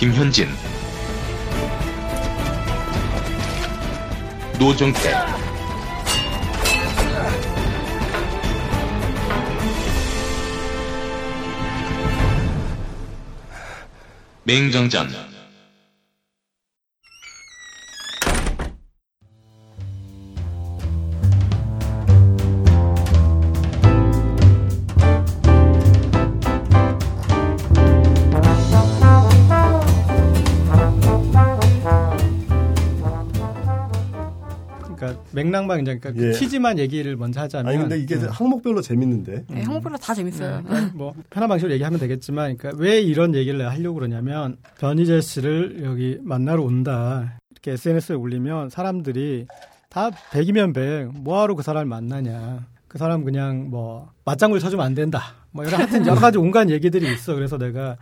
김현진. 노정태. 맹정전 맥락만 이제 그러니까 예. 퀴즈만 얘기를 먼저 하자면 아니 근데 이게 음. 항목별로 재밌는데. 네, 항목별로 다 재밌어요. 네, 뭐 편한 방식으로 얘기하면 되겠지만, 그러니까 왜 이런 얘기를 하려고 그러냐면 변희재 씨를 여기 만나러 온다 이렇게 SNS에 올리면 사람들이 다 100이면 100 뭐하러 그 사람을 만나냐. 그 사람 그냥 뭐 맞장구 쳐주면 안 된다. 뭐 이런 하여튼 여러 가지 온갖 얘기들이 있어. 그래서 내가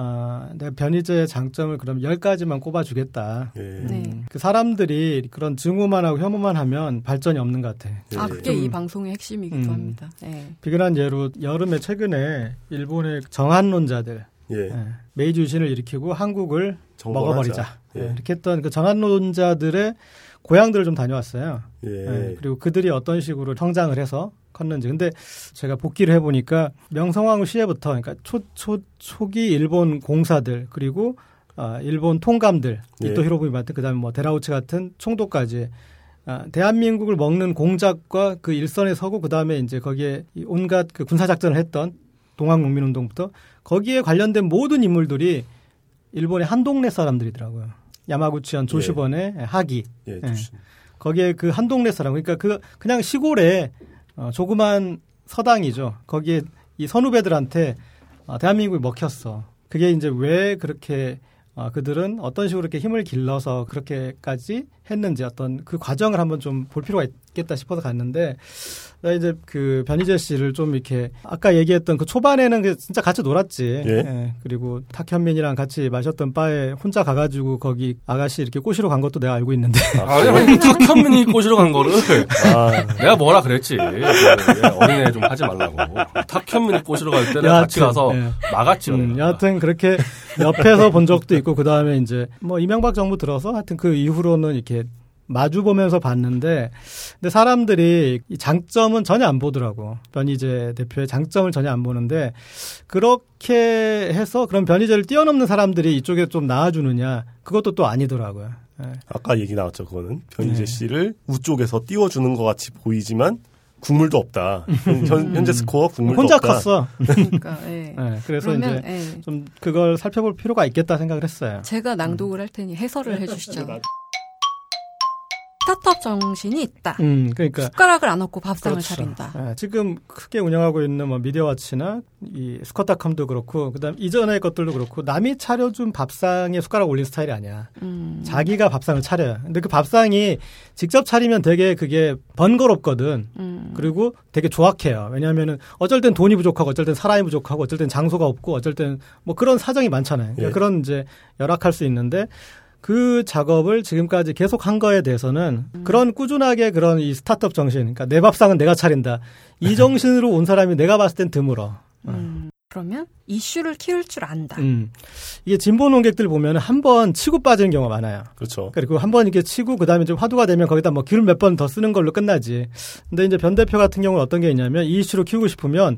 어, 내가 변희재의 장점을 그럼 10가지만 꼽아주겠다. 예. 네. 음, 그 사람들이 그런 증오만 하고 혐오만 하면 발전이 없는 것 같아. 예. 아, 그게 좀- 이 방송의 핵심이기도 음. 합니다. 네. 비근한 예로 여름에 최근에 일본의 정한론자들 예. 예, 메이지 유신을 일으키고 한국을 정벌하자. 먹어버리자 예. 예, 이렇게 했던 그 정한론자들의 고향들을 좀 다녀왔어요. 예. 예, 그리고 그들이 어떤 식으로 성장을 해서 컸는지. 근데 제가 복귀를 해보니까 명성황후 시대부터 그러니까 초, 초, 초기 일본 공사들 그리고 아, 일본 통감들 예. 이토 히로부미 같은 그다음에 뭐 데라우치 같은 총독까지 아, 대한민국을 먹는 공작과 그 일선에 서고 그다음에 이제 거기에 이 온갖 그 군사 작전을 했던 동학농민운동부터 거기에 관련된 모든 인물들이 일본의 한 동네 사람들이더라고요. 야마구치현 조시번의 하기. 예. 예. 거기에 그 한 동네 사람 그러니까 그 그냥 시골에 어, 조그만 서당이죠. 거기에 이 선후배들한테 어, 대한민국이 먹혔어. 그게 이제 왜 그렇게 어, 그들은 어떤 식으로 이렇게 힘을 길러서 그렇게까지 했는지 어떤 그 과정을 한번 좀 볼 필요가 있겠다 싶어서 갔는데 나 이제 그 변희재 씨를 좀 이렇게 아까 얘기했던 그 초반에는 그 진짜 같이 놀았지. 예. 그리고 탁현민이랑 같이 마셨던 바에 혼자 가가지고 거기 아가씨 이렇게 꼬시러 간 것도 내가 알고 있는데 아니, 아니, 탁현민이 꼬시러 간 거를 아, 내가 뭐라 그랬지. 그 어린애 좀 하지 말라고. 탁현민이 꼬시러 갈 때는 같이 여하튼, 가서 예. 막았지. 음. 여하튼 그렇게 옆에서 본 적도 있고 그 다음에 이제 뭐 이명박 정부 들어서 하여튼 그 이후로는 이렇게 마주 보면서 봤는데 근데 사람들이 이 장점은 전혀 안 보더라고 변희재 대표의 장점을 전혀 안 보는데 그렇게 해서 그런 변희재를 뛰어넘는 사람들이 이쪽에 좀 나와주느냐 그것도 또 아니더라고요. 예. 아까 얘기 나왔죠. 그거는 변희재 네. 씨를 우쪽에서 띄워주는 것 같이 보이지만 국물도 없다. 현, 현재 스코어 국물도 혼자 없다. 컸어. 그러니까, 예. 예, 그래서 그러면, 이제 예. 좀 그걸 살펴볼 필요가 있겠다 생각을 했어요. 제가 낭독을 할 테니 해설을 해주시죠. 스타트업 정신이 있다. 음, 그러니까 숟가락을 안 얹고 밥상을 그렇죠. 차린다. 예, 지금 크게 운영하고 있는 뭐 미디어와치나 이 스쿼트컴도 그렇고 그다음 이전의 것들도 그렇고 남이 차려준 밥상에 숟가락 올린 스타일이 아니야. 음. 자기가 밥상을 차려요. 근데 그 밥상이 직접 차리면 되게 그게 번거롭거든. 음. 그리고 되게 조악해요. 왜냐하면은 어쩔 땐 돈이 부족하고 어쩔 땐 사람이 부족하고 어쩔 땐 장소가 없고 어쩔 땐 뭐 그런 사정이 많잖아요. 그러니까 예. 그런 이제 열악할 수 있는데 그 작업을 지금까지 계속 한 거에 대해서는 그런 꾸준하게 그런 이 스타트업 정신, 그러니까 내 밥상은 내가 차린다. 이 정신으로 온 사람이 내가 봤을 땐 드물어. 음. 그러면 이슈를 키울 줄 안다. 음. 이게 진보 농객들 보면 한 번 치고 빠지는 경우가 많아요. 그렇죠. 그리고 한 번 이렇게 치고 그다음에 좀 화두가 되면 거기다 뭐 기름 몇 번 더 쓰는 걸로 끝나지. 근데 이제 변 대표 같은 경우는 어떤 게 있냐면 이 이슈로 키우고 싶으면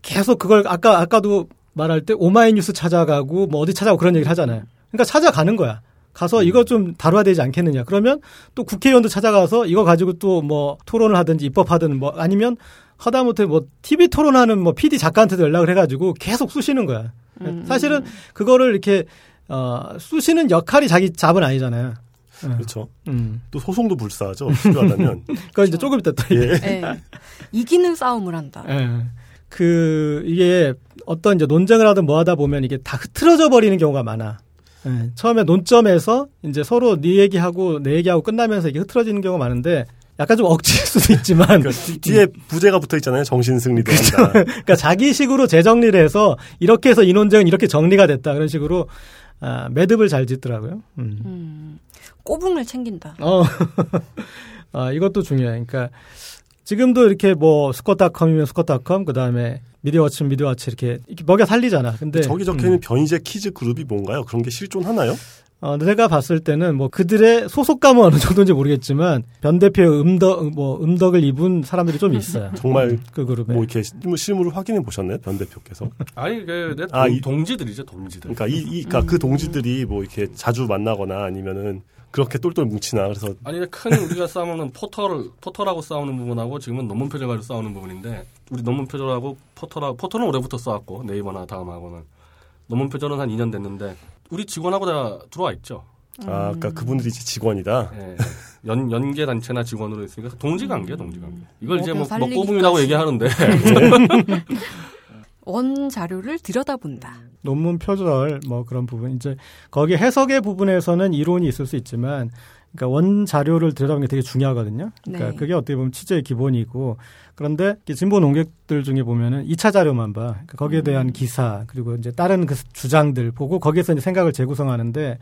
계속 그걸 아까 아까도 말할 때 오마이뉴스 찾아가고 뭐 어디 찾아가고 그런 얘기를 하잖아요. 그러니까 찾아가는 거야. 가서 이거 좀 다뤄야 되지 않겠느냐. 그러면 또 국회의원도 찾아가서 이거 가지고 또 뭐 토론을 하든지 입법하든 뭐 아니면 하다못해 뭐 TV 토론하는 뭐 PD 작가한테도 연락을 해가지고 계속 쑤시는 거야. 음. 사실은 그거를 이렇게 어 쑤시는 역할이 자기 잡은 아니잖아요. 예. 그렇죠. 음. 또 소송도 불사하죠. 필요하다면. 그건 이제 조금 이따 또 예. 예. 이기는 싸움을 한다. 예. 그 이게 어떤 이제 논쟁을 하든 뭐 하다 보면 이게 다 흐트러져 버리는 경우가 많아. 예. 처음에 논점에서 이제 서로 네 얘기하고 내 얘기하고 끝나면서 이게 흐트러지는 경우가 많은데 약간 좀 억지일 수도 있지만 그러니까 뒤- 뒤에 부제가 붙어 있잖아요. 정신 승리도 한다. 그러니까 자기 식으로 재정리를 해서 이렇게 해서 이 논쟁은 이렇게 정리가 됐다 그런 식으로 아, 매듭을 잘 짓더라고요. 음. 음. 꼬붕을 챙긴다. 어, 아, 이것도 중요해. 그러니까 지금도 이렇게 뭐 수컷닷컴이면 수컷닷컴 그다음에 미디어워치면 미디어워치 이렇게, 이렇게 먹여 살리잖아. 근데 저기 적혀 있는 변희재 kids 그룹이 뭔가요? 그런 게 실존하나요? 어, 내가 봤을 때는 뭐 그들의 소속감은 어느 정도인지 모르겠지만 변 대표의 음덕 뭐 음덕을 입은 사람들이 좀 있어요. 정말 그 그룹에. 뭐 이렇게 실물, 실물을 확인해 보셨나요? 변 대표께서. 아니 그내 아, 이- 동지들이죠 동지들. 그러니까 이, 이 그러니까 그 동지들이 뭐 이렇게 자주 만나거나 아니면은 그렇게 똘똘 뭉치나 그래서 아니 큰 우리가 싸우는 포털 포털하고 싸우는 부분하고 지금은 논문 표절 가지고 싸우는 부분인데 우리 논문 표절하고 포털하고 포털은 올해부터 싸웠고 네이버나 다음하고는 논문 표절은 한 2년 됐는데 우리 직원하고 다 들어와 있죠. 아 그러니까 그분들이 이제 직원이다. 예. 연 연계 단체나 직원으로 있으니까 동지 관계, 동지 관계. 이걸 이제 뭐 먹여 살리기까지. 먹고분이라고 얘기하는데 원 자료를 들여다본다. 논문 표절 뭐 그런 부분 이제 거기 해석의 부분에서는 이론이 있을 수 있지만 그러니까 원 자료를 들여다보는 게 되게 중요하거든요. 그러니까 네. 그게 어떻게 보면 취재의 기본이고 그런데 진보 농객들 중에 보면은 2차 자료만 봐. 그러니까 거기에 대한 기사 그리고 이제 다른 그 주장들 보고 거기에서 이제 생각을 재구성하는데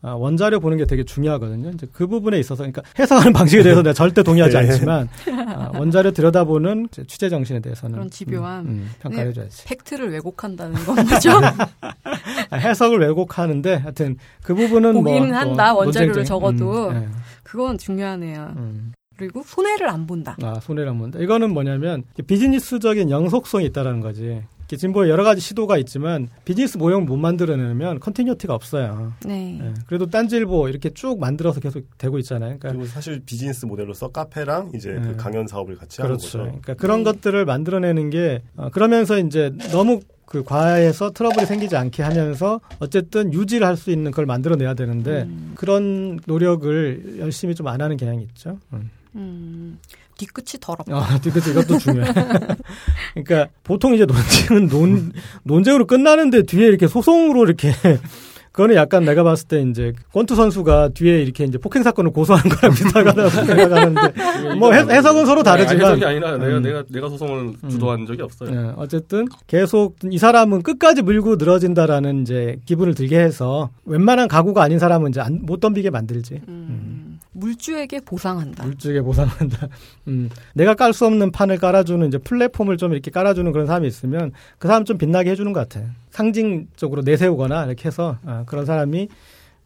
아, 원자료 보는 게 되게 중요하거든요. 이제 그 부분에 있어서 그러니까 해석하는 방식에 대해서 내가 절대 동의하지 네. 않지만 아, 원자료 들여다보는 취재 정신에 대해서는 그런 집요함. 음, 음, 평가를 네. 해줘야지. 팩트를 왜곡한다는 건 거죠. 아, 해석을 왜곡하는데 하여튼 그 부분은 뭐 보기는 또 한다, 원자료를 논쟁적인- 적어도. 음, 예, 그건 중요하네요. 음. 그리고 손해를 안 본다. 아 손해를 안 본다. 이거는 뭐냐면 비즈니스적인 영속성이 있다라는 거지. 진보에 여러 가지 시도가 있지만 비즈니스 모형 못 만들어내면 continuity가 없어요. 네. 예, 그래도 딴지일보 이렇게 쭉 만들어서 계속 되고 있잖아요. 그러니까 그리고 사실 비즈니스 모델로서 카페랑 이제 네. 그 강연 사업을 같이 하는 그렇죠. 거죠. 그러니까 그런 네. 것들을 만들어내는 게 어, 그러면서 이제 너무 그 과해서 트러블이 생기지 않게 하면서 어쨌든 유지를 할 수 있는 걸 만들어내야 되는데 음. 그런 노력을 열심히 좀 안 하는 경향이 있죠. 음. 음, 뒤끝이 더럽다. 아, 그치, 이것도 중요해. 그러니까 보통 이제 논쟁은 논, 논쟁으로 끝나는데 뒤에 이렇게 소송으로 이렇게 그거는 약간 내가 봤을 때 이제 권투 선수가 뒤에 이렇게 이제 폭행 사건을 고소하는 거랑 비슷하다고 생각하는데 뭐 해, 해석은 서로 다르지만 해석이 아니라 내가 음. 내가 내가 소송을 주도한 적이 없어요. 예, 어쨌든 계속 이 사람은 끝까지 물고 늘어진다라는 이제 기분을 들게 해서 웬만한 가구가 아닌 사람은 이제 안, 못 덤비게 만들지. 음, 물주에게 보상한다. 물질에 보상한다. 음, 내가 깔 수 없는 판을 깔아주는 이제 플랫폼을 좀 이렇게 깔아주는 그런 사람이 있으면 그 사람 좀 빛나게 해주는 것 같아. 상징적으로 내세우거나 이렇게 해서 어, 그런 사람이.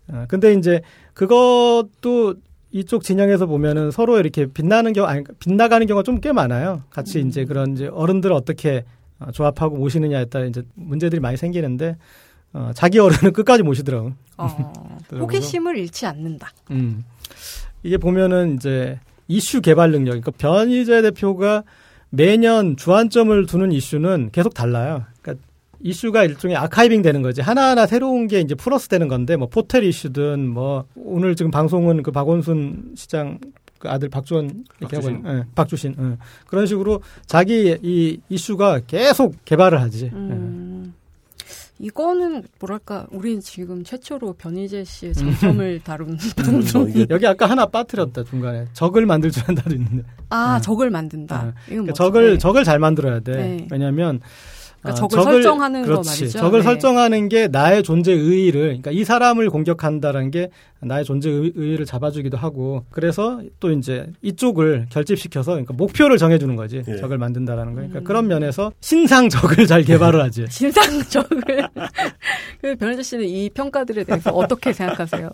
어, 근데 이제 그것도 이쪽 진영에서 보면은 서로 이렇게 빛나는 경우, 아니, 빗나가는 경우가 좀 꽤 많아요. 같이 음. 이제 그런 이제 어른들을 어떻게 어, 조합하고 모시느냐에 따라 이제 문제들이 많이 생기는데 어, 자기 어른은 끝까지 모시더라고. 어, 호기심을 잃지 않는다. 음. 이게 보면은 이제 이슈 개발 능력. 그러니까 변희재 대표가 매년 주안점을 두는 이슈는 계속 달라요. 그러니까 이슈가 일종의 아카이빙 되는 거지. 하나하나 새로운 게 이제 플러스 되는 건데, 뭐, 포텔 이슈든, 뭐, 오늘 지금 방송은 그 박원순 시장 그 아들 박주원 이렇게 하고, 박주신. 있는- 예, 박주신. 예. 그런 식으로 자기 이 이슈가 계속 개발을 하지. 예. 음, 이거는 뭐랄까 우린 지금 최초로 변희재 씨의 장점을 다룬 그래서 이게 여기 아까 하나 빠뜨렸다, 중간에. 적을 만들 줄 안다도 있는데. 아 음. 적을 만든다. 아, 이건 그러니까? 적을 네. 적을 잘 만들어야 돼. 네. 왜냐하면 그러니까 아, 적을 설정하는 거 그렇지. 말이죠. 적을 네. 설정하는 게 나의 존재 의의를 그러니까 이 사람을 공격한다는 게 나의 존재 의- 의의를 잡아주기도 하고 그래서 또 이제 이쪽을 결집시켜서 그러니까 목표를 정해주는 거지 예. 적을 만든다라는 거니까 음. 그런 면에서 신상 적을 잘 개발을 하지. 신상 적을. 그 변희재 씨는 이 평가들에 대해서 어떻게 생각하세요?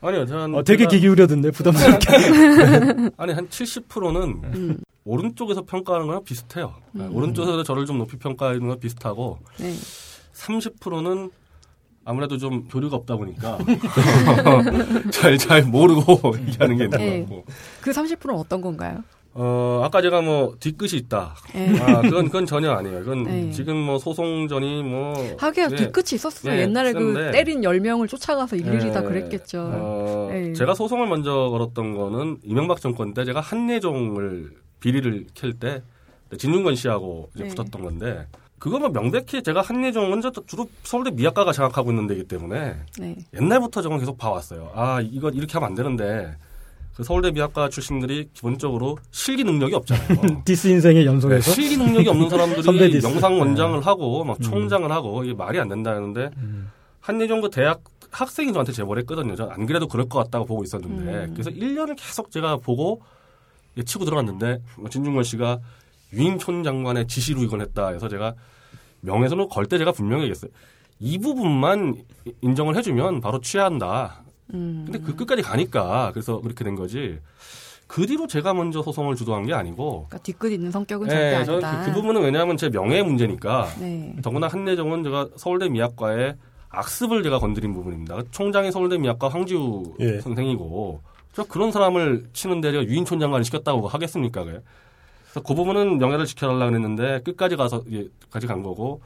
아니요, 저는 어, 되게 제가- 귀 기울여 듣네 부담스럽게. 아니 한 70%는 음, 오른쪽에서 평가하는 거랑 비슷해요. 네, 음. 오른쪽에서 저를 좀 높이 평가하는 거랑 비슷하고 네. 30%는 아무래도 좀 교류가 없다 보니까 잘 잘 모르고 얘기하는 게 있는 네. 것 같고. 그 30%는 어떤 건가요? 어 아까 제가 뭐 뒤끝이 있다. 네. 아 그건 그건 전혀 아니에요. 그건 네. 지금 뭐 소송전이 뭐 하기야 네. 뒤끝이 있었어요. 네, 옛날에 그. 때린 10명을 쫓아가서 일일이 다 네. 그랬겠죠. 어, 네. 제가 소송을 먼저 걸었던 거는 이명박 정권 때 제가 한예종을 비리를 캘 때 진중권 씨하고 이제 네. 붙었던 건데 그거 뭐 명백히 제가 한예종은 저 주로 서울대 미학과가 장악하고 있는 데이기 때문에 네. 옛날부터 저건 계속 봐왔어요. 아 이거 이렇게 하면 안 되는데 그 서울대 미학과 출신들이 기본적으로 실기 능력이 없잖아요. 디스 인생의 네, 연속에서. 실기 능력이 없는 사람들이. 영상 원장을 하고 막 음. 총장을 하고 이게 말이 안 된다는데 음. 한예종 그 대학 학생이 저한테 제보를 했거든요. 전 안 그래도 그럴 것 같다고 보고 있었는데 음. 그래서 1년을 계속 제가 보고 치고 들어갔는데 뭐 진중권 씨가 유인촌 장관의 지시로 이건 했다 해서 제가 명예훼손을 걸 때 제가 분명히 얘기했어요. 이 부분만 인정을 해주면 바로 취한다. 음. 근데 그 끝까지 가니까 그래서 그렇게 된 거지. 그 뒤로 제가 먼저 소송을 주도한 게 아니고. 그러니까 뒤끝 있는 성격은 절대 네, 저는 아니다. 그, 그 부분은 왜냐하면 제 명예의 문제니까. 네. 더구나 한내정은 제가 서울대 미학과의 악습을 제가 건드린 부분입니다. 총장이 서울대 미학과 황지우 예. 선생이고 저 그런 사람을 치는데 제가 유인촌 장관을 시켰다고 하겠습니까? 그게? 그래서 그 부분은 명예를 지켜달라 그랬는데 끝까지 가서 예, 까지 간 거고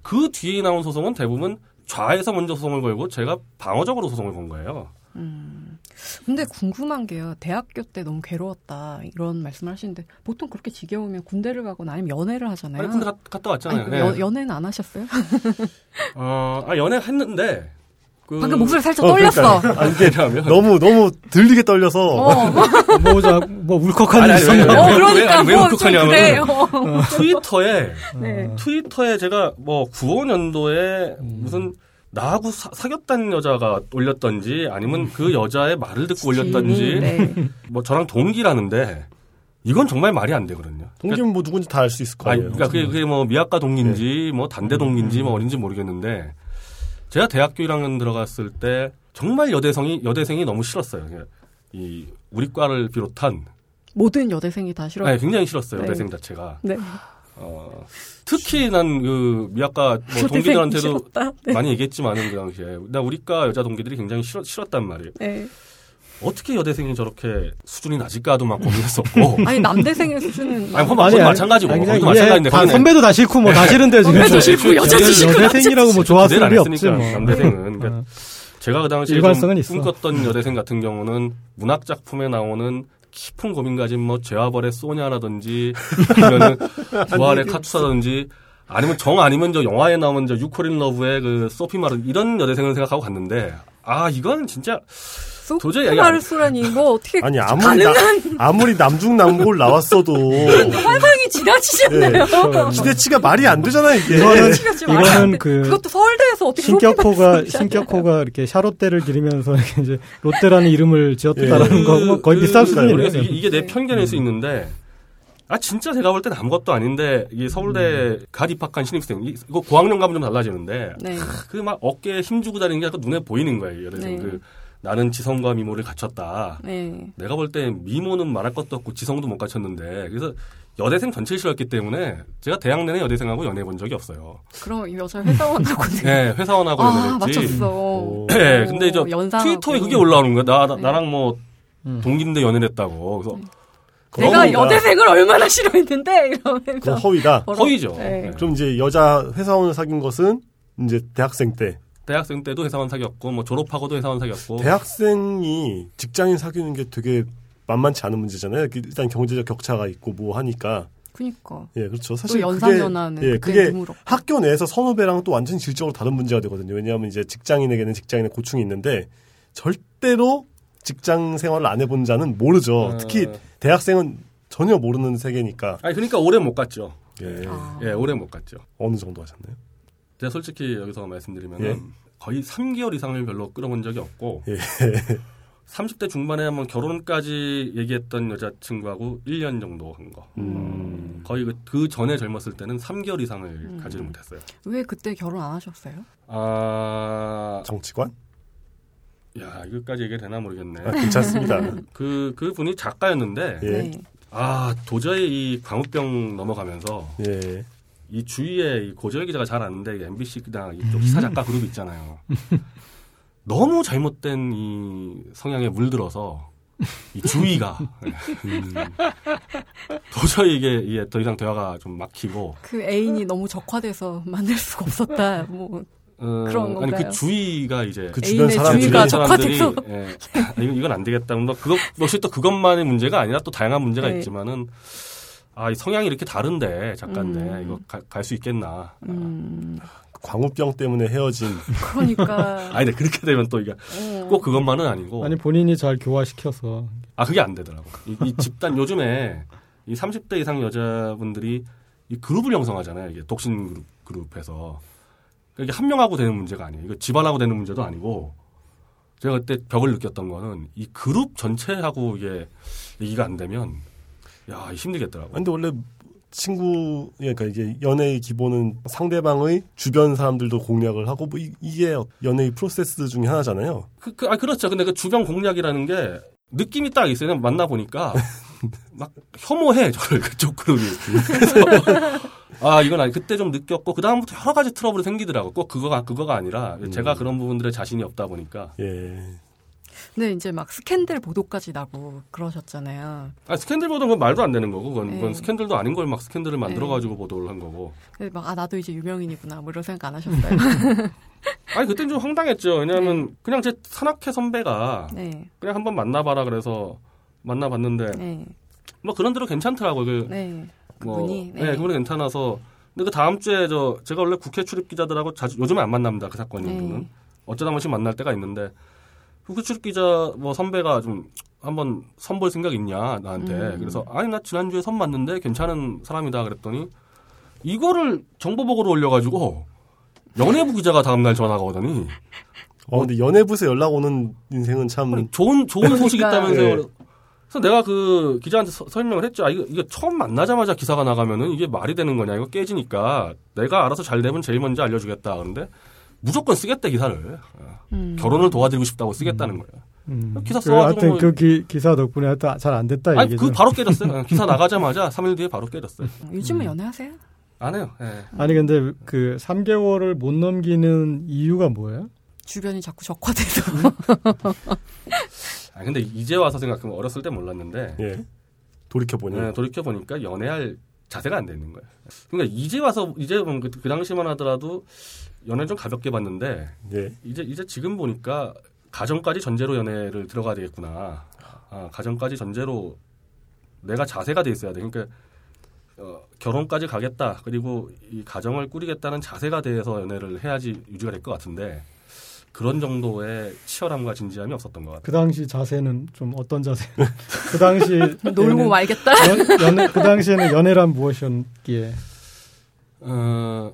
그 뒤에 나온 소송은 대부분 좌에서 먼저 소송을 걸고 제가 방어적으로 소송을 건 거예요. 음. 근데 궁금한 게요. 대학교 때 너무 괴로웠다 이런 말씀을 하시는데 보통 그렇게 지겨우면 군대를 가거나 아니면 연애를 하잖아요. 아니 근데 가- 갔다 왔잖아요. 아니, 네. 연, 연애는 안 하셨어요? 어, 아 연애 했는데 그 방금 목소리 살짝 어, 떨렸어. 아니, 왜냐하면 너무 너무 들리게 떨려서 어, 뭐, 자, 뭐 울컥한 아니, 일 아니, 있었나? 왜, 어, 왜, 그러니까 왜, 왜뭐좀 울컥하냐면 그래요. 트위터에 네. 트위터에 제가 뭐 95년도에 무슨 나하고 사, 사귀었다는 여자가 올렸던지 아니면 그 여자의 말을 듣고 올렸던지 네. 뭐 저랑 동기라는데 이건 정말 말이 안 되거든요. 동기면 뭐 누군지 다 알 수 있을 아니, 거예요. 그러니까 그게, 그게 뭐 미학과 동기인지 뭐 단대 동기인지 뭐 어딘지 모르겠는데 제가 대학교 1학년 들어갔을 때 정말 여대생이 여대생이 너무 싫었어요. 이 우리 과를 비롯한 모든 여대생이 다 싫어. 아니, 굉장히 싫었어요. 네. 여대생 자체가. 네. 어, 특히 난 그 미학과 뭐 동기들한테도. 네. 많이 얘기했지만은 그 당시에 나 우리과 여자 동기들이 굉장히 싫어, 싫었단 말이에요. 네. 어떻게 여대생이 저렇게 수준이 낮을까도 막 고민했었고. 아니 남대생의 수준은 아니, 그건 거기 마찬가지고. 아니, 그냥 거기도 이해- 마찬가지인데. 다 선배도 다 싫고 뭐 다 싫은데 지금. 선배도 싫고 여자도 싫고 여대생이라고 뭐안 일이 없지 뭐. 남대생은. 그러니까 어. 제가 그 당시에 일관성은 좀 있어. 꿈꿨던 여대생 같은 경우는 문학 작품에 나오는 깊은 고민 가진 뭐 죄와벌의 소냐라든지 아니면은 부활의 카투사라든지 아니면 정 아니면 저 영화에 나오는 저 유코린 러브의 그 소피 마르 이런 여대생을 생각하고 갔는데 아 이건 진짜 도저히 얘기 안- 마르소라니 뭐 어떻게 아니 아무리 나, 아무리 남중남고를 나왔어도 환상이 지나치잖아요. 예, 기대치가 말이 안 되잖아요 이게. 이거는. 이거는 그 그것도 서울대에서 어떻게 신격호가 신격호가 이렇게 샤롯대를 기리면서 이렇게 이제 롯데라는 이름을 지었다라는 예. 거고 뭐 거의 비슷한 수준이네요. 모르겠어요. 이게, 이게 내 네. 편견일 수 있는데 아 진짜 제가 볼 때는 아무것도 아닌데 이 서울대 갓 입학한 신입생 이- 이거 고학년 가면 좀 달라지는데 네. 그막 어깨에 힘 주고 다니는 게 약간 눈에 보이는 거예요. 여대생 네. 그 나는 지성과 미모를 갖췄다. 네. 내가 볼 때 미모는 말할 것도 없고 지성도 못 갖췄는데 그래서 여대생 전체를 싫어했기 때문에 제가 대학 내내 여대생하고 연애해 본 적이 없어요. 그럼 이 여자 회사원하고 네, 회사원하고 아 연애했지. 맞췄어. 오. 네, 근데 저 연상하고. 트위터에 그게 올라오는 거야. 나, 나 네. 나랑 뭐 음. 동기인데 연애를 했다고. 그래서 내가 그러니까 여대생을 얼마나 싫어했는데 이러면서 허위다. 허위죠. 네. 네. 그럼 이제 여자 회사원을 사귄 것은 이제 대학생 때. 대학생 때도 회사원 사귀었고 뭐 졸업하고도 회사원 사귀었고 대학생이 직장인 사귀는 게 되게 만만치 않은 문제잖아요. 그 일단 경제적 격차가 있고 뭐 하니까. 그니까 예, 그렇죠. 또 사실 연상연하는 그게, 예, 그게 드물었고. 학교 내에서 선후배랑 또 완전히 질적으로 다른 문제가 되거든요. 왜냐하면 이제 직장인에게는 직장인의 고충이 있는데 절대로 직장 생활을 안 해본 자는 모르죠. 어. 특히 대학생은 전혀 모르는 세계니까. 아니 그러니까 오래 못 갔죠. 예. 아. 예, 오래 못 갔죠. 어느 정도 하셨나요? 제가 솔직히 여기서 말씀드리면 예. 은 거의 3개월 이상을 별로 끌어본 적이 없고 예. 30대 중반에 한번 결혼까지 얘기했던 여자친구하고 1년 정도 한 거. 음. 거의 그, 그 전에 젊었을 때는 3개월 이상을 음. 가지를 못했어요. 왜 그때 결혼 안 하셨어요? 아, 정치관? 야 이거까지 얘기 되나 모르겠네. 아, 괜찮습니다. 그, 그 분이 작가였는데, 예. 네. 아, 도저히 이 광우병 넘어가면서, 예. 이 주위에 이 고joy 기자가 잘 아는데, MBC 그냥 이쪽 시사 작가 그룹 있잖아요. 너무 잘못된 이 성향에 물들어서, 이 주위가, 음, 도저히 이게, 이게 더 이상 대화가 좀 막히고, 그 애인이 너무 적화돼서 만날 수가 없었다. 뭐 어, 그런 아니 건가요? 그 주위가 이제 그 주변 애인의 사람들이 주위가. 사람들이, 예, 아, 이건 안 되겠다. 뭐 그것 역시 또 그것만의 문제가 아니라 또 다양한 문제가 네. 있지만은 아, 이 성향이 이렇게 다른데 작가인데 음. 이거 갈 수 있겠나? 음, 광우병 때문에 헤어진 그러니까 아니, 근데 그렇게 되면 또 이게 어. 꼭 그것만은 아니고 아니 본인이 잘 교화시켜서 아 그게 안 되더라고. 이, 이 집단 요즘에 이 30대 이상 여자분들이 이 그룹을 형성하잖아요. 이게 독신 그룹 그룹에서 그러니까 이게 한 명하고 되는 문제가 아니에요. 이거 집안하고 되는 문제도 아니고 제가 그때 벽을 느꼈던 거는 이 그룹 전체하고 이게 얘기가 안 되면 야 힘들겠더라고. 근데 원래 친구 그러니까 이게 연애의 기본은 상대방의 주변 사람들도 공략을 하고 뭐 이, 게 연애의 프로세스 중에 하나잖아요. 그, 그, 아, 그렇죠. 근데 그 주변 공략이라는 게 느낌이 딱 있어요. 그냥 만나 보니까 막 혐오해, 저를 그쪽 그룹이. 아, 이건 아니, 그때 좀 느꼈고, 그 다음부터 여러 가지 트러블이 생기더라고. 꼭 그거가, 그거가 아니라, 제가 그런 부분들에 자신이 없다 보니까. 예. 근데 이제 막 스캔들 보도까지 나고 그러셨잖아요. 아, 스캔들 보도는 말도 안 되는 거고, 그건, 네. 그건 스캔들도 아닌 걸 막 스캔들을 만들어가지고 보도를 한 거고. 그래서 막, 아, 나도 이제 유명인이구나. 뭐 이런 생각 안 하셨어요? 아니, 그땐 좀 황당했죠. 왜냐하면, 그냥 제 산악회 선배가, 네. 그냥 한번 만나봐라 그래서 만나봤는데, 네. 뭐 그런 대로 괜찮더라고요. 그, 네. 뭐, 그분이. 네. 그분이 괜찮아서. 근데 그 다음 주에 저, 제가 원래 국회 출입 기자들하고 자주, 요즘에 안 만납니다. 그 사건이 네. 분은. 어쩌다 한 번씩 만날 때가 있는데, 출입 기자 뭐 선배가 좀 한번 선볼 생각 있냐, 나한테. 음. 그래서, 아니, 나 지난주에 선 봤는데 괜찮은 사람이다. 그랬더니, 이거를 정보보고로 올려가지고, 연예부 기자가 다음날 전화가 오더니, 어, 근데 연애부에서 연락 오는 인생은 참 아니, 좋은 좋은 소식 그러니까. 있다면서요. 네. 그래서 내가 그 기자한테 서- 설명을 했죠. 아, 이거, 이거 처음 만나자마자 기사가 나가면은 이게 말이 되는 거냐. 이거 깨지니까 내가 알아서 잘 되면 제일 먼저 알려주겠다. 그런데 무조건 쓰겠대 기사를. 어, 음. 결혼을 도와드리고 싶다고 쓰겠다는 거예요. 음. 기사 그 써가지고 하여튼 뭐- 그 기, 기사 덕분에 하여튼 잘 안 됐다 아니 얘기죠. 그 바로 깨졌어요. 어, 기사 나가자마자 3일 뒤에 바로 깨졌어요. 요즘은 연애하세요? 안 해요. 예. 아니 근데 그 3개월을 못 넘기는 이유가 뭐예요? 주변이 자꾸 적화돼서. 아 근데 이제 와서 생각하면 어렸을 때 몰랐는데 예. 돌이켜 보니 네, 돌이켜 보니까 연애할 자세가 안 되는 거예요. 그러니까 이제 와서 이제 보면 그, 그 당시만 하더라도 연애 좀 가볍게 봤는데 예. 이제 이제 지금 보니까 가정까지 전제로 연애를 들어가야 되겠구나. 아, 가정까지 전제로 내가 자세가 돼 있어야 돼. 그러니까 어, 결혼까지 가겠다. 그리고 이 가정을 꾸리겠다는 자세가 돼서 연애를 해야지 유지가 될 것 같은데 그런 정도의 치열함과 진지함이 없었던 것 같아요. 그 당시 자세는 좀 어떤 자세? 그 당시 놀고 말겠다? 연, 연애, 그 당시에는 연애란 무엇이었기에 어,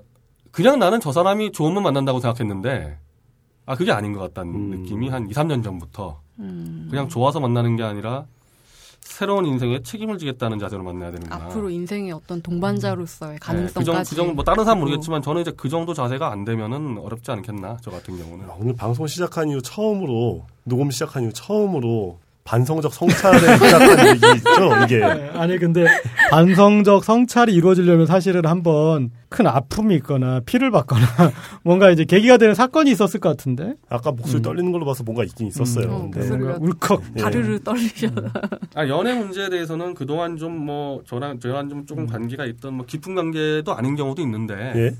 그냥 나는 저 사람이 좋으면 만난다고 생각했는데 아 그게 아닌 것 같다는 음. 느낌이 한 2, 3년 전부터 음. 그냥 좋아서 만나는 게 아니라 새로운 인생에 책임을 지겠다는 자세로 만나야 되는구나. 앞으로 인생의 어떤 동반자로서의 네, 그 가능성까지. 정도, 그 정도 뭐 다른 사람 모르겠지만 저는 이제 그 정도 자세가 안 되면은 어렵지 않겠나 저 같은 경우는. 오늘 방송 시작한 이후 처음으로 녹음 시작한 이후 처음으로 반성적 성찰에 시작한 얘기 있죠 이게 네, 아니 근데 반성적 성찰이 이루어지려면 사실은 한번 큰 아픔이 있거나 피를 받거나 뭔가 이제 계기가 되는 사건이 있었을 것 같은데 아까 목소리 음. 떨리는 걸로 봐서 뭔가 있긴 있었어요. 음. 근데 목소리가- 뭔가 울컥 예. 바르르 떨리셔. 아 연애 문제에 대해서는 그동안 좀 뭐 저랑 저랑 좀 조금 관계가 있던 뭐 깊은 관계도 아닌 경우도 있는데 예.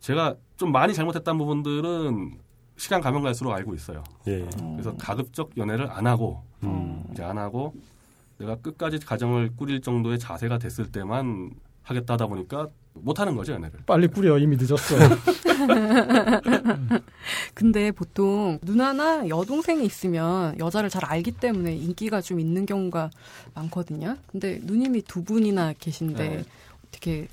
제가 좀 많이 잘못했던 부분들은 시간 가면 갈수록 알고 있어요. 예. 그래서 가급적 연애를 안 하고 음. 이제 안 하고 내가 끝까지 가정을 꾸릴 정도의 자세가 됐을 때만 하겠다 하다 보니까 못 하는 거죠 연애를. 빨리 꾸려 이미 늦었어. 근데 보통 누나나 여동생이 있으면 여자를 잘 알기 때문에 인기가 좀 있는 경우가 많거든요. 근데 누님이 두 분이나 계신데 네. 어떻게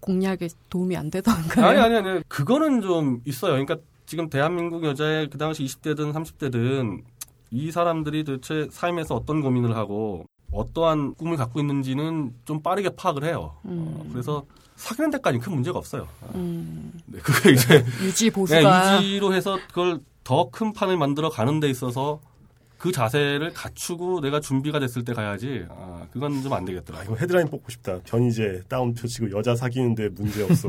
공략에 도움이 안 되던가요? 아니 아니 아니 그거는 좀 있어요. 그러니까 지금 대한민국 여자의 그 당시 20대든 30대든 이 사람들이 도대체 삶에서 어떤 고민을 하고 어떠한 꿈을 갖고 있는지는 좀 빠르게 파악을 해요. 어, 그래서 사귀는 데까지 큰 문제가 없어요. 음, 네, 그게 이제 유지 네, 보수가 유지로 해서 그걸 더 큰 판을 만들어 가는 데 있어서 그 자세를 갖추고 내가 준비가 됐을 때 가야지. 아, 그건 좀안 아, 되겠더라고요. 이거 헤드라인 뽑고 싶다. 변희재 다운표 치고 여자 사귀는데 문제 없어.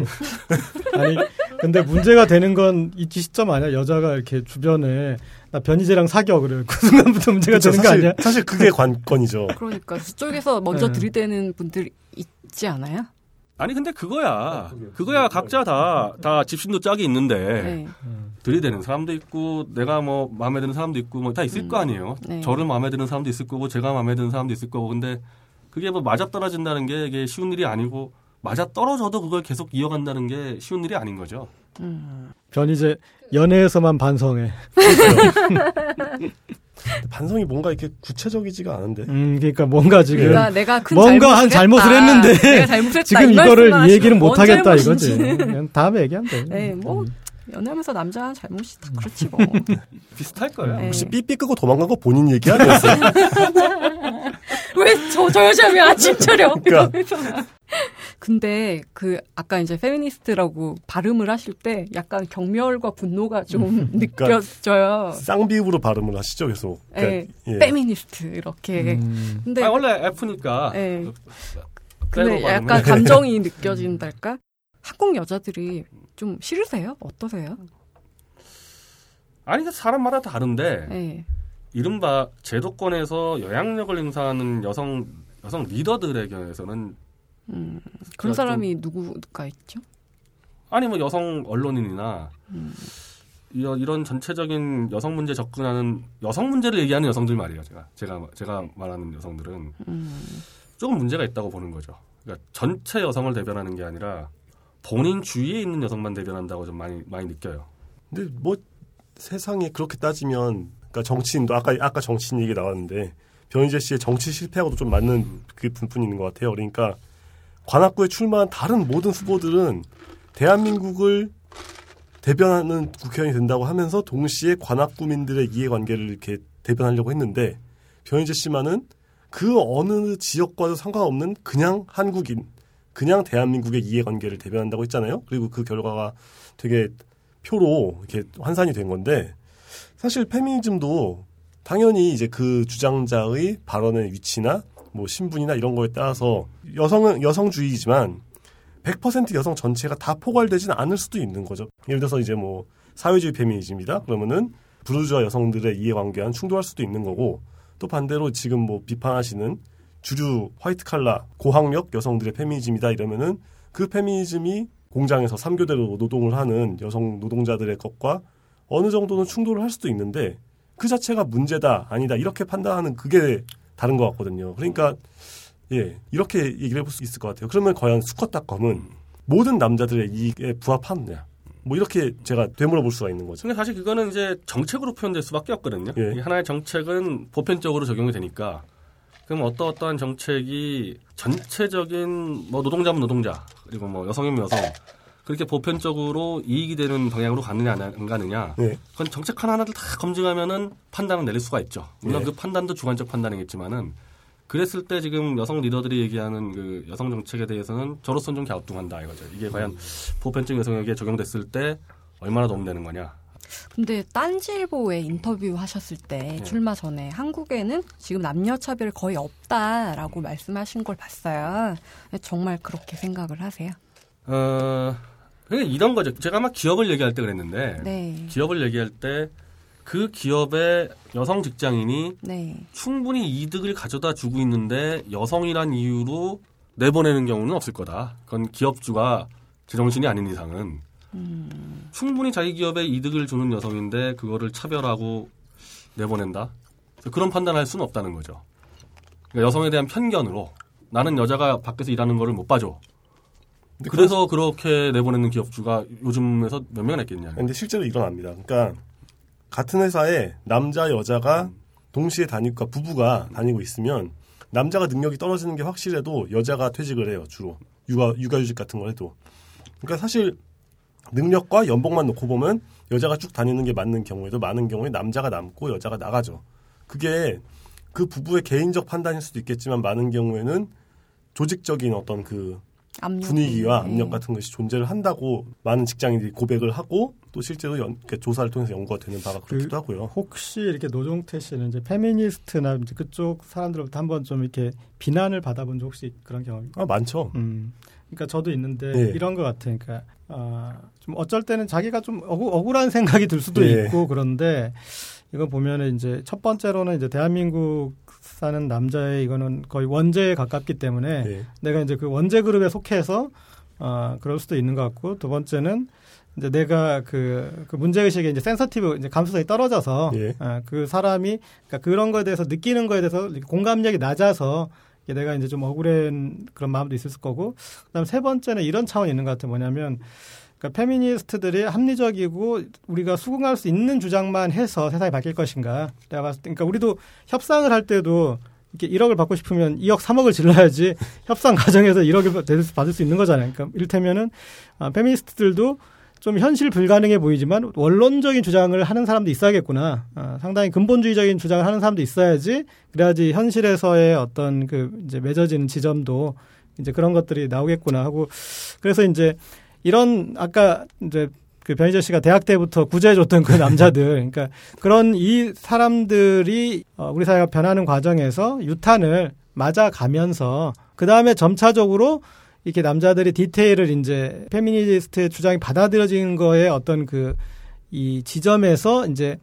아니 근데 문제가 되는 건 이 시점 아니야 여자가 이렇게 주변에 나 변희재랑 사겨 그래 그 순간부터 문제가 그쵸, 되는 거 사실, 아니야? 사실 그게 관건이죠. 그러니까 그쪽에서 먼저 네. 들이대는 분들 있지 않아요? 아니 근데 그거야. 그거야 각자 다 다 집신도 짝이 있는데 네. 들이대는 사람도 있고 내가 뭐 마음에 드는 사람도 있고 뭐 다 있을 거 아니에요. 네. 저를 마음에 드는 사람도 있을 거고 제가 마음에 드는 사람도 있을 거고 근데 그게 뭐 맞아 떨어진다는 게 이게 쉬운 일이 아니고 맞아 떨어져도 그걸 계속 이어간다는 게 쉬운 일이 아닌 거죠. 음. 변희재 연애에서만 반성해. 반성이 뭔가 이렇게 구체적이지가 않은데. 음 그러니까 뭔가 지금 그러니까 내가 큰 뭔가 한 잘못을 잘못을 했다. 했는데 내가 잘못했다. 지금 이 이거를 이 얘기는 못뭔 하겠다 이거지. 그냥 다음에 얘기하면 돼. 네, 뭐 연애하면서 남자 잘못이 다 그렇지 뭐. 비슷할 거예요. 네. 혹시 삐삐 끄고 도망간 거 본인 얘기 아니었어요? 왜 저 저 여자면 아침 저녁 그러니까. 근데 그 아까 이제 페미니스트라고 발음을 하실 때 약간 경멸과 분노가 좀 느껴져요. 쌍비읍으로 발음을 하시죠, 계속. 예, 그러니까, 예. 페미니스트 이렇게. 음. 근데 아, 원래 F니까. 예. 빼고 근데. 약간 감정이 느껴진달까? 한국 여자들이 좀 싫으세요? 어떠세요? 아니, 사람마다 다른데, 네. 이른바 제도권에서 영향력을 행사하는 여성, 여성 리더들의 경우에서는, 음, 그런 사람이 누구가 있죠? 아니, 뭐 여성 언론인이나, 음. 이런, 이런 전체적인 여성 문제 접근하는, 여성 문제를 얘기하는 여성들 말이에요, 제가. 제가, 제가 말하는 여성들은. 음, 조금 문제가 있다고 보는 거죠. 그러니까 전체 여성을 대변하는 게 아니라, 본인 주위에 있는 여성만 대변한다고 좀 많이, 많이 느껴요. 근데 뭐 세상에 그렇게 따지면 그러니까 정치인도 아까 아까 정치인 얘기 나왔는데 변희재 씨의 정치 실패하고도 좀 맞는 그 분분이 있는 것 같아요. 그러니까 관악구에 출마한 다른 모든 후보들은 대한민국을 대변하는 국회의원이 된다고 하면서 동시에 관악구민들의 이해관계를 이렇게 대변하려고 했는데 변희재 씨만은 그 어느 지역과도 상관없는 그냥 한국인, 그냥 대한민국의 이해관계를 대변한다고 했잖아요. 그리고 그 결과가 되게 표로 이렇게 환산이 된 건데 사실 페미니즘도 당연히 이제 그 주장자의 발언의 위치나 뭐 신분이나 이런 거에 따라서 여성은 여성주의지만 100% 여성 전체가 다 포괄되지는 않을 수도 있는 거죠. 예를 들어서 이제 뭐 사회주의 페미니즘이다 그러면은 부르주아 여성들의 이해관계와는 충돌할 수도 있는 거고 또 반대로 지금 뭐 비판하시는 주류 화이트 칼라 고학력 여성들의 페미니즘이다 이러면은 그 페미니즘이 공장에서 3교대로 노동을 하는 여성 노동자들의 것과 어느 정도는 충돌을 할 수도 있는데 그 자체가 문제다 아니다 이렇게 판단하는 그게 다른 것 같거든요. 그러니까 예 이렇게 얘기를 해볼 수 있을 것 같아요. 그러면 과연 수컷닷컴은 모든 남자들의 이익에 부합하느냐 뭐 이렇게 제가 되물어 볼 수가 있는 거죠. 근데 사실 그거는 이제 정책으로 표현될 수밖에 없거든요. 예. 이 하나의 정책은 보편적으로 적용이 되니까 그럼 어떠 어떠한 정책이 전체적인 뭐 노동자면 노동자 그리고 뭐 여성이면 여성 그렇게 보편적으로 이익이 되는 방향으로 가느냐 안 가느냐 네. 그건 정책 하나하나를 다 검증하면은 판단을 내릴 수가 있죠. 물론 예. 그 판단도 주관적 판단이겠지만은 그랬을 때 지금 여성 리더들이 얘기하는 그 여성 정책에 대해서는 저로서는 좀 갸우뚱한다 이거죠. 이게 과연 보편적 여성에게 적용됐을 때 얼마나 도움되는 거냐. 근데 딴지일보에 인터뷰 하셨을 때 네. 출마 전에 한국에는 지금 남녀 차별 거의 없다라고 말씀하신 걸 봤어요. 정말 그렇게 생각을 하세요? 어, 그러니까 이런 거죠. 제가 아마 기업을 얘기할 때 그랬는데 네. 기업을 얘기할 때 그 기업의 여성 직장인이 네. 충분히 이득을 가져다 주고 있는데 여성이란 이유로 내보내는 경우는 없을 거다. 그건 기업주가 제정신이 아닌 이상은 음. 충분히 자기 기업에 이득을 주는 여성인데 그거를 차별하고 내보낸다. 그런 판단을 할 수는 없다는 거죠. 그러니까 여성에 대한 편견으로 나는 여자가 밖에서 일하는 거를 못 봐줘. 그래서 그렇게 내보내는 기업주가 요즘에서 몇 명이나 있겠냐. 근데 실제로 일어납니다. 그러니까 같은 회사에 남자 여자가 동시에 다니고 부부가 다니고 있으면 남자가 능력이 떨어지는 게 확실해도 여자가 퇴직을 해요 주로 육아 육아휴직 같은 걸 해도 그러니까 사실 능력과 연봉만 놓고 보면 여자가 쭉 다니는 게 맞는 경우에도 많은 경우에 남자가 남고 여자가 나가죠 그게 그 부부의 개인적 판단일 수도 있겠지만 많은 경우에는 조직적인 어떤 그 압력. 분위기와 네. 압력 같은 것이 존재를 한다고 많은 직장인들이 고백을 하고 또 실제로 연, 이렇게 조사를 통해서 연구가 되는 바가 그렇기도 그 하고요. 혹시 이렇게 노종태 씨는 이제 페미니스트나 이제 그쪽 사람들로부터 한번 좀 이렇게 비난을 받아본 적 혹시 그런 경험이? 아 많죠. 음. 그러니까 저도 있는데 네. 이런 것 같아요. 그러니까 아, 좀 어쩔 때는 자기가 좀 억울, 억울 한 생각이 들 수도 네. 있고 그런데 이거 보면은 이제 첫 번째로는 이제 대한민국 사는 남자의 이거는 거의 원제에 가깝기 때문에 네. 내가 이제 그 원제 그룹에 속해서 아 그럴 수도 있는 것 같고 두 번째는 이제 내가 그, 그 문제의식에 이제 센서티브, 이제 감수성이 떨어져서, 예. 아, 그 사람이, 그러니까 그런 거에 대해서 느끼는 거에 대해서 공감력이 낮아서, 이게 내가 이제 좀 억울한 그런 마음도 있을 거고, 그 다음 세 번째는 이런 차원이 있는 것 같아요. 뭐냐면, 그러니까 페미니스트들이 합리적이고 우리가 수긍할 수 있는 주장만 해서 세상이 바뀔 것인가. 내가 봤을 때, 그러니까 우리도 협상을 할 때도 이렇게 1억을 받고 싶으면 2억, 3억을 질러야지 협상 과정에서 1억을 받을 수- 있는 거잖아요. 그러니까 이를테면은 아, 페미니스트들도 좀 현실 불가능해 보이지만 원론적인 주장을 하는 사람도 있어야겠구나. 어, 상당히 근본주의적인 주장을 하는 사람도 있어야지 그래야지 현실에서의 어떤 그 이제 맺어지는 지점도 이제 그런 것들이 나오겠구나 하고 그래서 이제 이런 아까 이제 그 변희재 씨가 대학 때부터 구제해줬던 그 남자들, 그러니까 그런 이 사람들이 어, 우리 사회가 변하는 과정에서 유탄을 맞아가면서 그 다음에 점차적으로 이렇게 남자들이 디테일을 이제 페미니스트의 주장이 받아들여지는 거에 어떤 그 이 지점에서 이제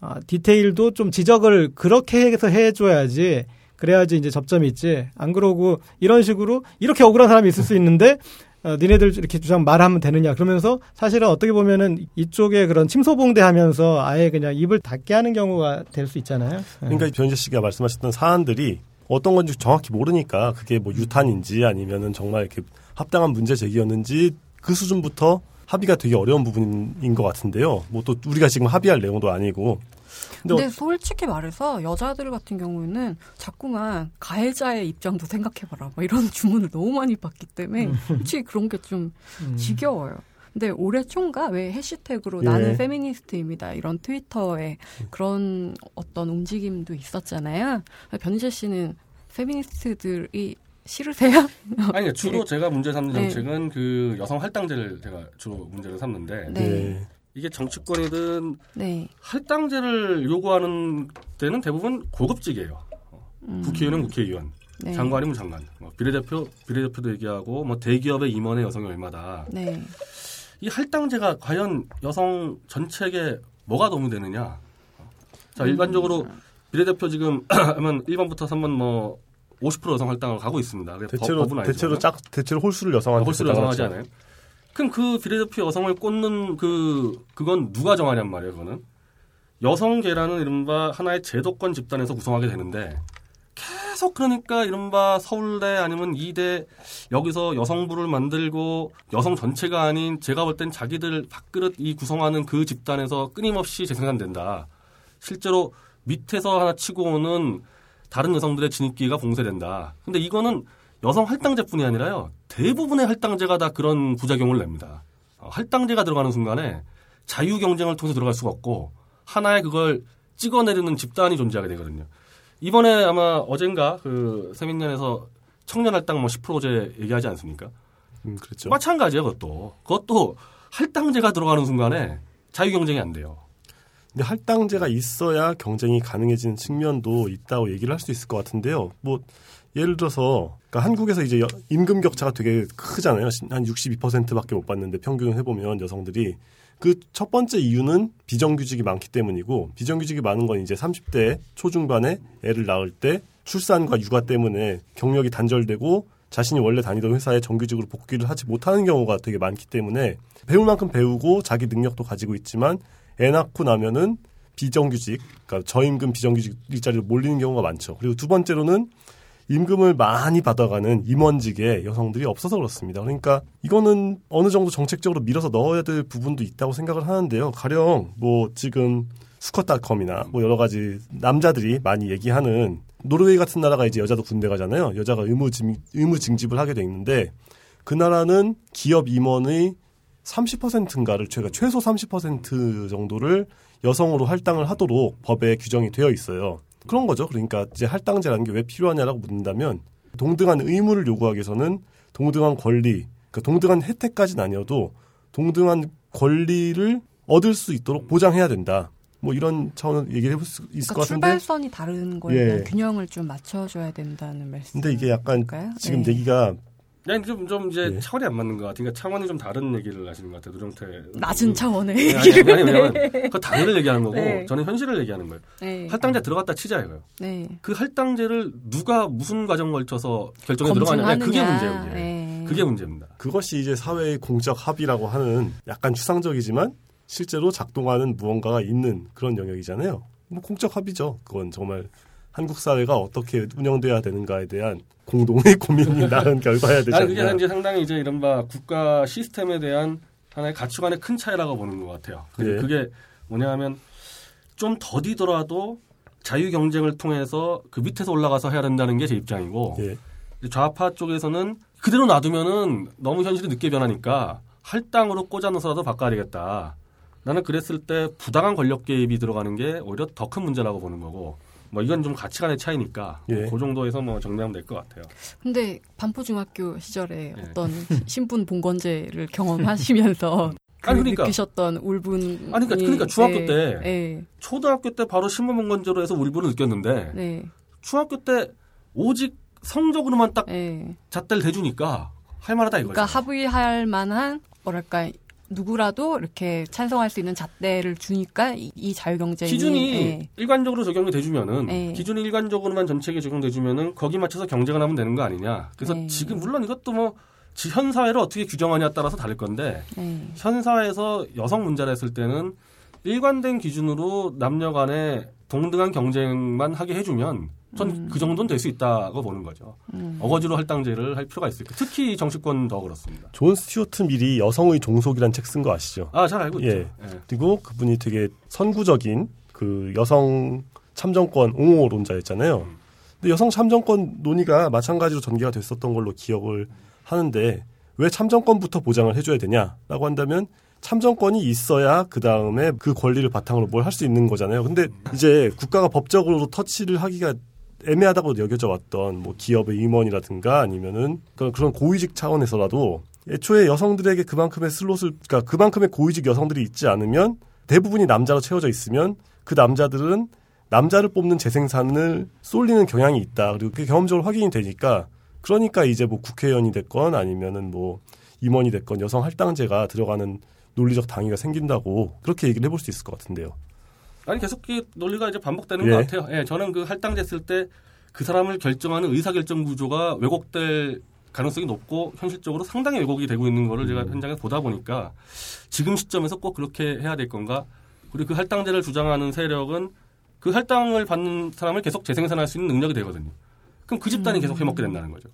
어, 디테일도 좀 지적을 그렇게 해서 해줘야지 그래야지 이제 접점이 있지. 안 그러고 이런 식으로 이렇게 억울한 사람이 있을 수 있는데 어, 니네들 이렇게 주장 말하면 되느냐. 그러면서 사실은 어떻게 보면은 이쪽에 그런 침소봉대하면서 아예 그냥 입을 닫게 하는 경우가 될 수 있잖아요. 예. 그러니까 변희재 씨가 말씀하셨던 사안들이 어떤 건지 정확히 모르니까 그게 뭐 유탄인지 아니면은 정말 이렇게 합당한 문제 제기였는지 그 수준부터 합의가 되게 어려운 부분인 것 같은데요. 뭐 또 우리가 지금 합의할 내용도 아니고. 근데, 근데 솔직히 말해서 여자들 같은 경우에는 자꾸만 가해자의 입장도 생각해봐라. 막 이런 주문을 너무 많이 받기 때문에 솔직히 그런 게좀 음. 지겨워요. 근데 올해 총가 왜 해시태그로 예. 나는 페미니스트입니다. 이런 트위터에 그런 어떤 움직임도 있었잖아요. 변희재 씨는 페미니스트들이 싫으세요? 아니 주로 제가 문제 삼는 네. 정책은 그 여성 할당제를 제가 주로 문제를 삼는데 네. 네. 이게 정치권이든 네. 할당제를 요구하는 때는 대부분 고급직이에요. 음, 국회의원은 국회의원, 네. 장관이면 장관, 뭐 비례대표 비례대표도 얘기하고 뭐 대기업의 임원의 여성이 얼마다. 네. 이 할당제가 과연 여성 전체에 뭐가 도움이 되느냐? 자 일반적으로 비례대표 지금 하면 1번부터 3번 뭐 50% 여성 할당을 가고 있습니다. 대체로. 대체로 짝 대체로 홀수를 여성한테 홀수를 여성하지 않아요? 그럼 그 비례대표 여성을 꽂는 그 그건 누가 정하냔 말이에요. 그거는 여성계라는 이른바 하나의 제도권 집단에서 구성하게 되는데 계속 그러니까 이른바 서울대 아니면 이대 여기서 여성부를 만들고 여성 전체가 아닌 제가 볼 땐 자기들 밥그릇 이 구성하는 그 집단에서 끊임없이 재생산된다. 실제로 밑에서 하나 치고 오는 다른 여성들의 진입기가 봉쇄된다. 근데 이거는 여성 할당제뿐이 아니라요. 대부분의 할당제가 다 그런 부작용을 냅니다. 어, 할당제가 들어가는 순간에 자유 경쟁을 통해서 들어갈 수가 없고 하나의 그걸 찍어내리는 집단이 존재하게 되거든요. 이번에 아마 어젠가 그 세민년에서 청년 할당 뭐 10%제 얘기하지 않습니까? 음, 그렇죠. 마찬가지예요, 그것도. 그것도 할당제가 들어가는 순간에 자유 경쟁이 안 돼요. 근데 할당제가 있어야 경쟁이 가능해지는 측면도 있다고 얘기를 할 수 있을 것 같은데요. 뭐 예를 들어서 그러니까 한국에서 이제 여- 임금 격차가 되게 크잖아요. 한 62%밖에 못 받는데 평균 해보면 여성들이 그 첫 번째 이유는 비정규직이 많기 때문이고 비정규직이 많은 건 이제 30대 초중반에 애를 낳을 때 출산과 육아 때문에 경력이 단절되고 자신이 원래 다니던 회사에 정규직으로 복귀를 하지 못하는 경우가 되게 많기 때문에 배울 만큼 배우고 자기 능력도 가지고 있지만 애 낳고 나면은 비정규직, 그러니까 저임금 비정규직 일자리로 몰리는 경우가 많죠. 그리고 두 번째로는 임금을 많이 받아가는 임원직에 여성들이 없어서 그렇습니다. 그러니까 이거는 어느 정도 정책적으로 밀어서 넣어야 될 부분도 있다고 생각을 하는데요. 가령 뭐 지금 수컷닷컴이나 뭐 여러 가지 남자들이 많이 얘기하는 노르웨이 같은 나라가 이제 여자도 군대 가잖아요. 여자가 의무 징, 의무 징집을 하게 돼 있는데 그 나라는 기업 임원의 30%인가를 최가 최소 30% 정도를 여성으로 할당을 하도록 법에 규정이 되어 있어요. 그런 거죠. 그러니까 이제 할당제라는 게 왜 필요하냐라고 묻는다면 동등한 의무를 요구하기 위해서는 동등한 권리, 그러니까 동등한 혜택까지는 아니어도 동등한 권리를 얻을 수 있도록 보장해야 된다. 뭐 이런 차원을 얘기를 해볼 수 있을 그러니까 것 같은데. 출발선이 다른 거에 예. 균형을 좀 맞춰줘야 된다는 말씀. 근데 이게 약간? 지금 네. 얘기가 아니, 좀, 좀 이제 예. 차원이 안 맞는 것 같으니까 차원이 좀 다른 얘기를 하시는 것 같아요. 누정태. 낮은 차원의 네, 아니, 얘기를. 아니, 왜냐면 그 당연을 얘기하는 거고 네. 저는 현실을 얘기하는 거예요. 네. 할당제 들어갔다 치자 이거요. 네. 그 할당제를 누가 무슨 과정 걸쳐서 결정에 들어가냐. 그게 문제예요. 그게. 네. 그게 문제입니다. 그것이 이제 사회의 공적 합의라고 하는 약간 추상적이지만 실제로 작동하는 무언가가 있는 그런 영역이잖아요. 뭐 공적 합의죠. 그건 정말 한국 사회가 어떻게 운영돼야 되는가에 대한 공동의 고민이 낳은 결과야 되지 나는 그게 않나. 이제 상당히 이제 이른바 국가 시스템에 대한 하나의 가치관의 큰 차이라고 보는 것 같아요. 예. 그게 뭐냐하면 좀 더디더라도 자유 경쟁을 통해서 그 밑에서 올라가서 해야 된다는 게 제 입장이고 예. 좌파 쪽에서는 그대로 놔두면은 너무 현실이 늦게 변하니까 할당으로 꽂아넣어서라도 바꿔야 되겠다. 나는 그랬을 때 부당한 권력 개입이 들어가는 게 오히려 더 큰 문제라고 보는 거고 뭐 이건 좀 가치관의 차이니까 예. 그 정도에서 뭐 정리하면 될 것 같아요. 근데 반포중학교 시절에 네. 어떤 신분 봉건제를 경험하시면서 아니, 그러니까. 느끼셨던 울분이 아니, 그러니까- 그러니까 중학교 네, 때 네, 초등학교 때 바로 신문문건제로 해서 울분을 느꼈는데 네, 중학교 때 오직 성적으로만 딱 네. 잣대를 대주니까 할 만하다 이거죠. 그러니까 합의할 만한 뭐랄까 누구라도 이렇게 찬성할 수 있는 잣대를 주니까 이, 이 자유경쟁이 기준이 네. 일관적으로 적용이 돼주면은 네. 기준이 일관적으로만 전체에 적용돼주면은 거기 맞춰서 경쟁을 하면 되는 거 아니냐. 그래서 네. 지금 물론 이것도 뭐 지- 현 사회를 어떻게 규정하냐에 따라서 다를 건데 네. 현 사회에서 여성 문제를 했을 때는 일관된 기준으로 남녀간에 동등한 경쟁만 하게 해주면 전그 정도는 될 수 있다고 보는 거죠. 음. 어거지로 할당제를 할 필요가 있을까. 특히 정치권 더 그렇습니다. 존 스튜어트 밀이 여성의 종속이란 책 쓴 거 아시죠? 아 잘 알고 있죠. 예. 예. 그리고 그분이 되게 선구적인 그 여성 참정권 옹호론자였잖아요. 근데 여성 참정권 논의가 마찬가지로 전개가 됐었던 걸로 기억을 하는데 왜 참정권부터 보장을 해줘야 되냐라고 한다면 참정권이 있어야 그 다음에 그 권리를 바탕으로 뭘 할 수 있는 거잖아요. 근데 이제 국가가 법적으로 터치를 하기가 애매하다고 여겨져 왔던 뭐 기업의 임원이라든가 아니면은 그런 고위직 차원에서라도 애초에 여성들에게 그만큼의 슬롯을 그러니까 그만큼의 고위직 여성들이 있지 않으면 대부분이 남자로 채워져 있으면 그 남자들은 남자를 뽑는 재생산을 쏠리는 경향이 있다. 그리고 그게 경험적으로 확인이 되니까 그러니까 이제 뭐 국회의원이 됐건 아니면은 뭐 임원이 됐건 여성 할당제가 들어가는 논리적 당위가 생긴다고 그렇게 얘기를 해볼 수 있을 것 같은데요. 아니 계속 그 논리가 이제 반복되는 예. 것 같아요. 예, 저는 그 할당제 쓸때그 사람을 결정하는 의사결정 구조가 왜곡될 가능성이 높고 현실적으로 상당히 왜곡이 되고 있는 거를 제가 현장에서 보다 보니까 지금 시점에서 꼭 그렇게 해야 될 건가? 그리고 그 할당제를 주장하는 세력은 그 할당을 받는 사람을 계속 재생산할 수 있는 능력이 되거든요. 그럼 그 집단이 계속 해먹게 된다는 거죠.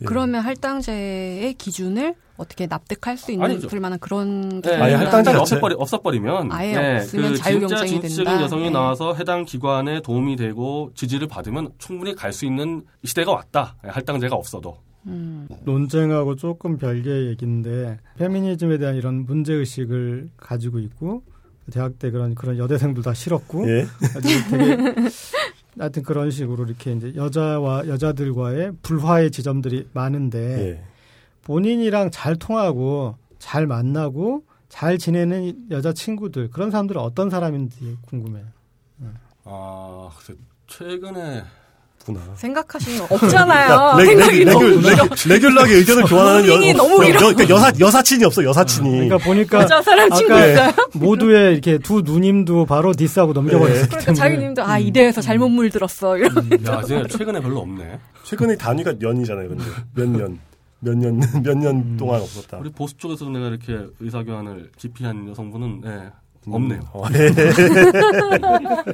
예. 그러면 할당제의 기준을 어떻게 납득할 수 있는 아니죠. 들 만한 그런 예, 아예 할당제 없애버리, 없애버리면 아예 예, 없으면 그 자유 경쟁이 진짜 진취적인 된다. 여성이 예. 나와서 해당 기관에 도움이 되고 지지를 받으면 충분히 갈 수 있는 시대가 왔다. 예, 할당제가 없어도. 음. 논쟁하고 조금 별개의 얘기인데 페미니즘에 대한 이런 문제 의식을 가지고 있고 대학 때 그런 그런 여대생들 다 싫었고 예. 아주 되게 하여튼 그런 식으로 이렇게 이제 여자와 여자들과의 불화의 지점들이 많은데 예. 본인이랑 잘 통하고 잘 만나고 잘 지내는 여자 친구들 그런 사람들은 어떤 사람인지 궁금해요. 아, 글쎄, 최근에 구나. 생각하시는 거 없잖아요. 레, 생각이 레, 너무 레, 레, regular하게 의견을 교환하는 여, 너무 여, 길어. 여, 그러니까 여사 여사친이 없어 여사친이. 그러니까 보니까 여자 사람 친구 있어요. 모두의 이렇게 두 누님도 바로 diss하고 넘겨버렸기 그러니까 때문에 자기 님도 아 이대에서 잘못 물들었어. 이런. 야, 이제 최근에 별로 없네. 최근에 단위가 년이잖아요, 근데 몇 년, 몇 년, 몇년 동안 없었다. 우리 보수 쪽에서도 내가 이렇게 의사교환을 기피한 여성분은 예, 없네요. 어, 예.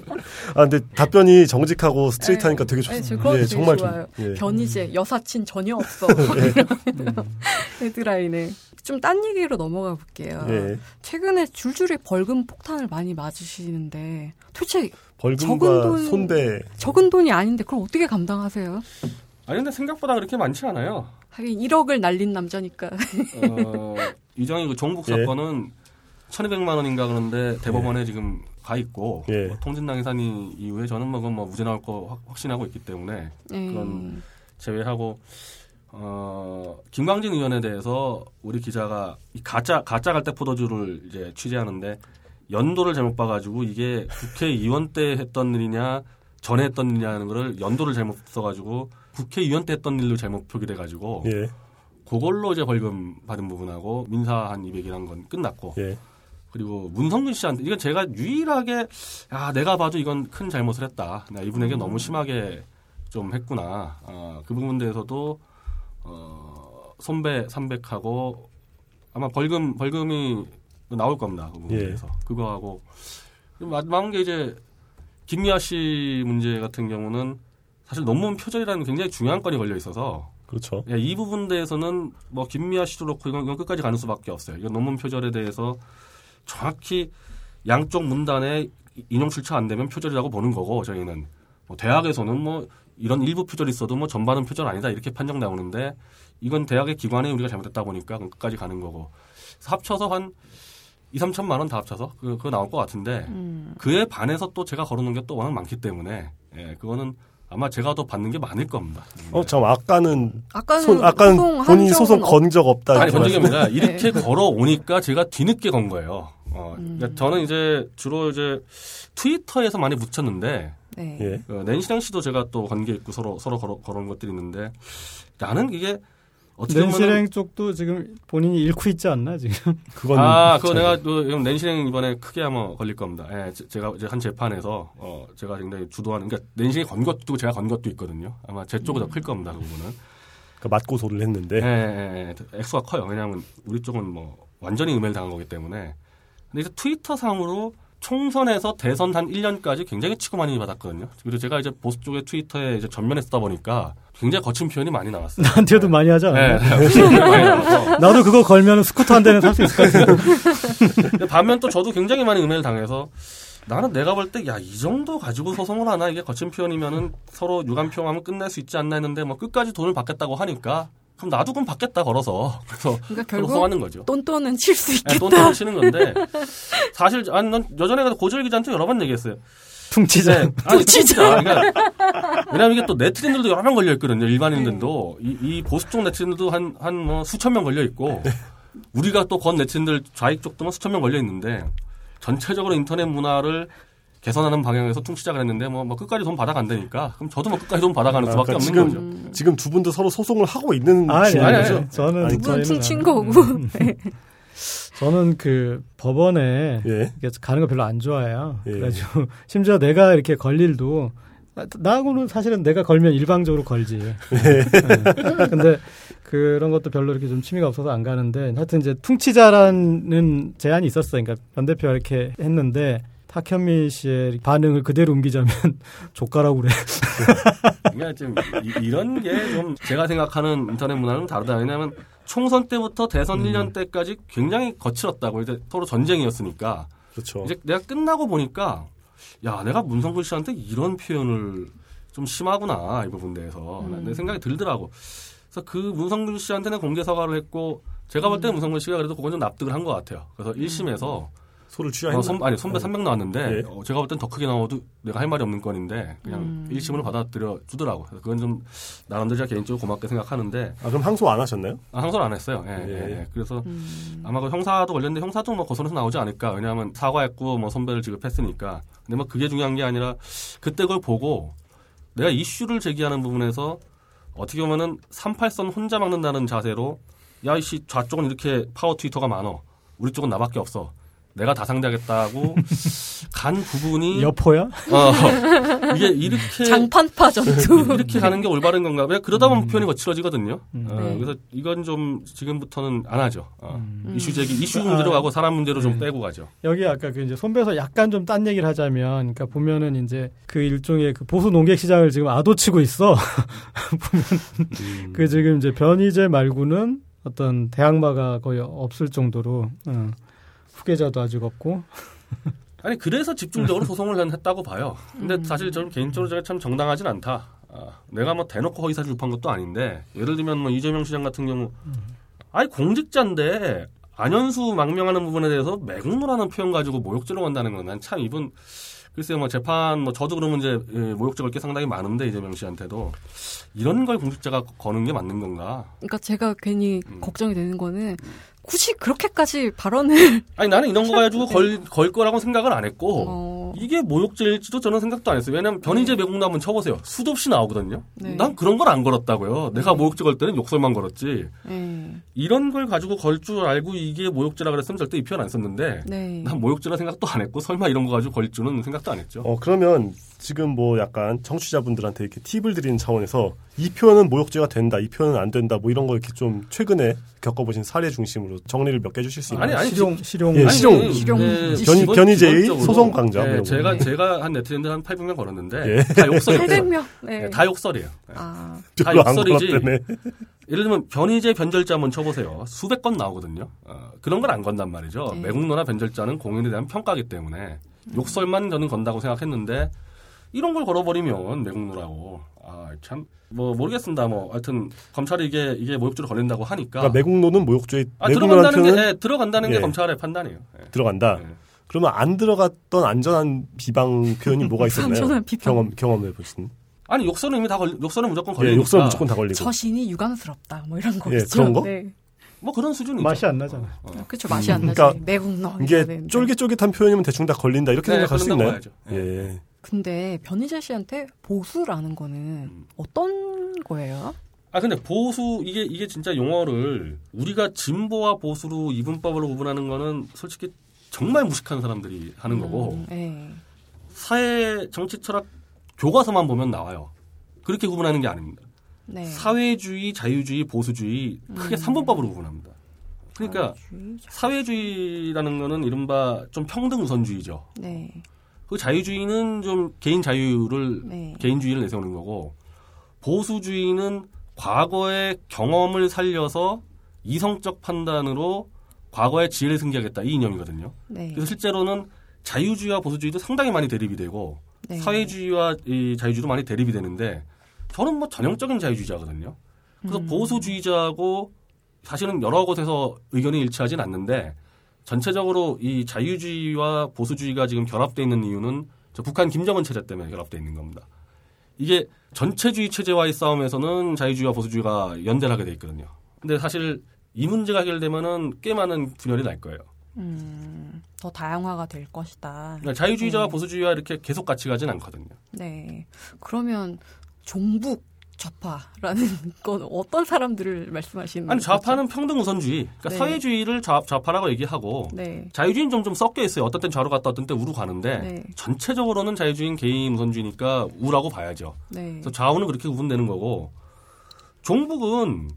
아 근데 답변이 정직하고 스트레이트하니까 되게 네, 좋습니다. 저 그거 되게 정말 좋아요. 좋- 예. 견이제 여사친 전혀 없어. 헤드라인에 좀 딴 얘기로 넘어가 볼게요. 예. 최근에 줄줄이 벌금 폭탄을 많이 맞으시는데 도대체 벌금과 적은 돈- 손배 적은 돈이 아닌데 그걸 어떻게 감당하세요? 아니 근데 생각보다 그렇게 많지 않아요. 하긴 1억을 날린 남자니까. 어, 이정희 그 종북 예. 사건은 1,200만 원인가 그런데 대법원에 지금 가 있고 예. 뭐 통진당 해산이 이후에 저는 뭐 그건 뭐 무죄 나올 거 확- 확신하고 있기 때문에 예. 그런 제외하고 어, 김광진 의원에 대해서 우리 기자가 이 가짜 가짜 갈대 포도주를 이제 취재하는데 연도를 잘못 봐가지고 이게 국회의원 때 했던 일이냐 전에 했던 일이냐는 거를 연도를 잘못 써가지고 국회의원 때 했던 일로 잘못 표기돼가지고 예. 그걸로 이제 벌금 받은 부분하고 민사 한 200이란 건 끝났고 예. 그리고 문성근 씨한테 이건 제가 유일하게 아 내가 봐도 이건 큰 잘못을 했다. 나 이분에게 너무 심하게 좀 했구나. 아, 그 부분 대해서도 어, 손배 300하고 아마 벌금 벌금이 나올 겁니다. 그 부분에 예. 그거하고 마지막한 게 이제 김미아 씨 문제 같은 경우는 사실 논문 표절이라는 굉장히 중요한 건이 걸려 있어서 그렇죠. 예, 이 부분 대해서는 뭐 김미아 씨도 그렇고 이건, 이건 끝까지 가는 수밖에 없어요. 이건 논문 표절에 대해서 정확히 양쪽 문단에 인용 출처 안 되면 표절이라고 보는 거고 저희는 뭐 대학에서는 뭐 이런 일부 표절이 있어도 뭐 전반은 표절 아니다 이렇게 판정 나오는데 이건 대학의 기관에 우리가 잘못했다 보니까 끝까지 가는 거고 합쳐서 한 2, 3천만 원 다 합쳐서 그, 그거 나올 것 같은데 음. 그에 반해서 또 제가 걸어놓은 게 또 워낙 많기 때문에 예, 그거는 아마 제가 더 받는 게 많을 겁니다. 어, 잠 아까는 아까는 손, 아까는 소송 본인 한 소송 건 적 없다. 아니 이렇게 건 적이 말씀- 아니라 이렇게 네. 걸어 오니까 제가 뒤늦게 건 거예요. 어, 그러니까 저는 이제 주로 이제 트위터에서 많이 묻혔는데 네. 예. 그 낸시랑 씨도 제가 또 관계 있고 서로 서로 걸어 걸어온 것들이 있는데 나는 이게 어떻게 보면 낸실행 쪽도 지금 본인이 잃고 있지 않나 지금? 그건 아, 그거 내가 그 낸시랭 이번에 크게 아마 걸릴 겁니다. 예, 제- 제가 이제 한 재판에서 어 제가 굉장히 주도하는 그러니까 낸시랭이 건 것도 제가 건 것도 있거든요. 아마 제 쪽이 더클 겁니다. 그 부분은. 그 맞고소를 했는데 예, 예, 예. 액수가 커요. 왜냐하면 우리 쪽은 뭐 완전히 음해를 당한 거기 때문에. 근데 이제 트위터 상으로 총선에서 대선 한 1년까지 굉장히 치고 많이 받았거든요. 그리고 제가 이제 보수 쪽의 트위터에 이제 전면에 쓰다 보니까 굉장히 거친 표현이 많이 나왔어요. 나한테도 많이 하지 않아? 예, 네, 나와서. 나도 그거 걸면 스쿠터 한 대는 살 수 있을 것. 근데 반면 또 저도 굉장히 많이 음해를 당해서 나는 내가 볼 때 야 이 정도 가지고 소송을 하나 이게 거친 표현이면은 서로 유감표하면 끝낼 수 있지 않나 했는데 뭐 끝까지 돈을 받겠다고 하니까 그럼 나도 그럼 받겠다 걸어서 그래서 그러니까 결국 소하는 거죠. 똔똔은 칠수 네, 있겠다. 돈돈을 치는 건데 사실 아니 난 여전히 가서 고재일 기자한테 여러 번 얘기했어요. 퉁치자. 네, 아니 진짜 그러니까 왜냐면 이게 또 네티즌들도 여러 명 걸려 있거든요. 일반인들도. 이, 이 보수 쪽 네티즌들도 한 한 뭐 수천 명 걸려 있고 우리가 또 건 네티즌들 좌익 쪽도 뭐 수천 명 걸려 있는데 전체적으로 인터넷 문화를 개선하는 방향에서 퉁치자가 했는데 뭐, 뭐 끝까지 돈 받아간다니까. 그럼 저도 뭐 끝까지 돈 받아가는 아, 수밖에 그러니까 없는 지금- 거죠. 지금 두 분도 서로 소송을 하고 있는 아니, 중인 아니, 거죠? 아니, 저는 아니, 누군 저희는 퉁친 안- 거고. 음. 저는 그 법원에 예. 가는 거 별로 안 좋아해요. 예. 그래가지고 심지어 내가 이렇게 걸 일도 나- 나하고는 사실은 내가 걸면 일방적으로 걸지. 네. 근데 그런 것도 별로 이렇게 좀 취미가 없어서 안 가는데 하여튼 이제 퉁치자라는 제안이 있었어요. 그러니까 변 대표가 이렇게 했는데 탁현미 씨의 반응을 그대로 옮기자면 족가라고 그래. 그러니까 좀 이- 이런 게 좀 제가 생각하는 인터넷 문화는 다르다. 왜냐하면 총선 때부터 대선 1년 때까지 굉장히 거칠었다고 이제 서로 전쟁이었으니까 그렇죠. 이제 내가 끝나고 보니까 야 내가 문성근 씨한테 이런 표현을 좀 심하구나 이 부분 대해서 음. 내 생각이 들더라고. 그래서 그 문성근 씨한테는 공개 사과를 했고 제가 볼 때는 문성근 씨가 그래도 그건 좀 납득을 한 것 같아요. 그래서 1심에서 소를 취하했나? 어, 선, 아니 선배 300 나왔는데 예. 어, 제가 볼 땐 더 크게 나와도 내가 할 말이 없는 건인데 그냥 음. 1심으로 받아들여 주더라고. 그래서 그건 좀 나름대로 제가 개인적으로 고맙게 생각하는데 아, 그럼 항소 안 하셨나요? 아, 항소를 안 했어요. 예, 예. 예, 예. 그래서 음. 아마 그 형사도 걸렸는데 형사도 뭐 고소해서 나오지 않을까. 왜냐하면 사과했고 뭐 선배를 지급했으니까. 근데 뭐 그게 중요한 게 아니라 그때 그걸 보고 내가 이슈를 제기하는 부분에서 어떻게 보면은 38선 혼자 막는다는 자세로 야 이씨 좌쪽은 이렇게 파워 트위터가 많어. 우리 쪽은 나밖에 없어. 내가 다 상대하겠다고 간 부분이 여포야? 어, 이게 이렇게 장판파 전투. 이렇게 가는 게 올바른 건가? 왜 그러다 보면 표현이 거칠어지거든요. 음. 어, 네. 그래서 이건 좀 지금부터는 안 하죠. 어. 음. 이슈 제기, 이슈 아, 문제로 가고 사람 문제로 좀 네. 빼고 가죠. 여기 아까 그 이제 손배서 약간 좀 딴 얘기를 하자면, 그러니까 보면은 이제 그 일종의 그 보수 농객 시장을 지금 아도치고 있어. 보면 음. 그 지금 이제 변희재 말고는 어떤 대항마가 거의 없을 정도로 어, 후계자도 아직 없고. 아니 그래서 집중적으로 소송을 난- 했다고 봐요. 근데 음. 사실 저는 개인적으로 제가 참 정당하진 않다. 아, 내가 뭐 대놓고 허위사실 유포한 것도 아닌데 예를 들면 뭐 이재명 시장 같은 경우, 아니 공직자인데 안현수 망명하는 부분에 대해서 매국노라는 표현 가지고 모욕죄로 간다는 건 난 참 이분 글쎄요 뭐 재판 뭐 저도 그러면 이제 예, 모욕죄 걸게 상당히 많은데 이재명 씨한테도 이런 걸 공직자가 거는 게 맞는 건가? 그러니까 제가 괜히 음. 걱정이 되는 거는 굳이 그렇게까지 발언을 아니 나는 이런 거 가지고 걸, 걸 거라고 생각을 안 했고 어, 이게 모욕죄일지도 저는 생각도 안 했어요. 왜냐하면 변희재 매국노 한번 쳐보세요. 수도 없이 나오거든요. 네. 난 그런 걸 안 걸었다고요. 내가 모욕죄 걸 때는 욕설만 걸었지. 네. 이런 걸 가지고 걸 줄 알고 이게 모욕죄라 그랬으면 절대 이 표현 안 썼는데 네. 난 모욕죄라 생각도 안 했고 설마 이런 거 가지고 걸 줄은 생각도 안 했죠. 어, 그러면 지금 뭐 약간 청취자분들한테 이렇게 팁을 드리는 차원에서 이 표현은 모욕죄가 된다, 이 표현은 안 된다, 뭐 이런 거 이렇게 좀 최근에 겪어보신 사례 중심으로 정리를 몇 개 해주실 수 있나요? 아니, 아니, 실용 실용 예, 아니, 실용. 실용. 기본- 변희재의 기본적으로, 소송 강자, 예, 이런 제가 거. 제가 한 네티즌들 한 800명 걸었는데 예. 다 욕설이에요. 800명. 네. 예, 다 욕설이에요. 예. 아, 다 욕설이지. 예를 들면 변희재 변절자 한번 쳐보세요. 수백 건 나오거든요. 어, 그런 걸 안 건단 말이죠. 네. 매국노나 변절자는 공연에 대한 평가기 때문에 욕설만 저는 건다고 생각했는데 이런 걸 걸어버리면 매국노라고 아 참 뭐 모르겠습니다. 뭐 하여튼 검찰이 이게 이게 모욕죄로 걸린다고 하니까 그러니까 매국노는 모욕죄 아, 들어간다는 게 예, 들어간다는 예. 게 검찰의 판단이에요. 예. 들어간다. 예. 그러면 안 들어갔던 안전한 비방 표현이 뭐가 있었나요? 안전한 비방. 경험 경험해 보신. 아니 욕설은 이미 다 걸리, 욕설은 무조건 예, 걸리니까 욕설 무조건 다 걸리고. 처신이 유감스럽다. 뭐 이런 거죠. 예, 그런 거? 네. 뭐 그런 수준이죠. 맛이 안 나잖아. 그렇죠. 맛이 안 나지. 그러니까 매국노. 이게 되는데. 쫄깃쫄깃한 표현이면 대충 다 걸린다 이렇게 네, 생각할 수 있나요? 봐야죠. 예. 근데 변희재 씨한테 보수라는 거는 음. 어떤 거예요? 아 근데 보수 이게 이게 진짜 용어를 우리가 진보와 보수로 이분법으로 구분하는 거는 솔직히 정말 무식한 사람들이 하는 거고 음, 네. 사회 정치 철학 교과서만 보면 나와요. 그렇게 구분하는 게 아닙니다. 네. 사회주의, 자유주의, 보수주의 크게 음. 삼분법으로 구분합니다. 그러니까 사회주의, 자- 사회주의 라는 거는 이른바 좀 평등 우선주의죠. 네. 그 자유주의는 좀 개인 자유를 네. 개인주의를 내세우는 거고 보수주의는 과거의 경험을 살려서 이성적 판단으로 과거의 지혜를 승계하겠다 이 이념이거든요. 네. 그래서 실제로는 자유주의와 보수주의도 상당히 많이 대립이 되고 네. 사회주의와 이 자유주의도 많이 대립이 되는데 저는 뭐 전형적인 자유주의자거든요. 그래서 음. 보수주의자하고 사실은 여러 곳에서 의견이 일치하진 않는데 전체적으로 이 자유주의와 보수주의가 지금 결합돼 있는 이유는 저 북한 김정은 체제 때문에 결합돼 있는 겁니다. 이게 전체주의 체제와의 싸움에서는 자유주의와 보수주의가 연대를 하게 돼 있거든요. 근데 사실 이 문제가 해결되면은 꽤 많은 분열이 날 거예요. 음, 더 다양화가 될 것이다. 그러니까 자유주의자와 네. 보수주의와 이렇게 계속 같이 가진 않거든요. 네. 그러면 종북 좌파라는 건 어떤 사람들을 말씀하시는 아니 거죠? 좌파는 평등 우선주의, 그러니까 네. 사회주의를 좌, 좌파라고 얘기하고 네. 자유주의는 좀 좀 섞여 있어요. 어떤 땐 좌로 갔다 어떤 땐 우로 가는데 네. 전체적으로는 자유주의는 개인 우선주의니까 우라고 봐야죠. 네. 그래서 좌우는 그렇게 구분되는 거고 종북은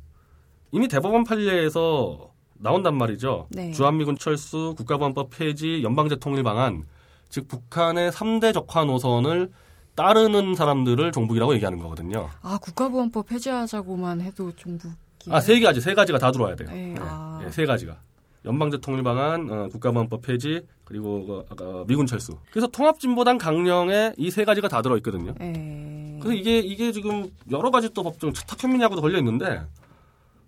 이미 대법원 판례에서 나온단 말이죠. 네. 주한미군 철수, 국가보안법 폐지, 연방제 통일 방안, 즉 북한의 3대 적화 노선을 따르는 사람들을 종북이라고 얘기하는 거거든요. 아, 국가보안법 폐지하자고만 해도 종북이 아, 세 가지, 세 가지가 다 들어와야 돼요. 네, 아. 예, 세 가지가. 연방제 통일 방안, 어, 국가보안법 폐지, 그리고 그 아까 미군 철수. 그래서 통합진보당 강령에 이 세 가지가 다 들어 있거든요. 네. 그래서 이게 이게 지금 여러 가지 또 법정 탁현민하고도 걸려 있는데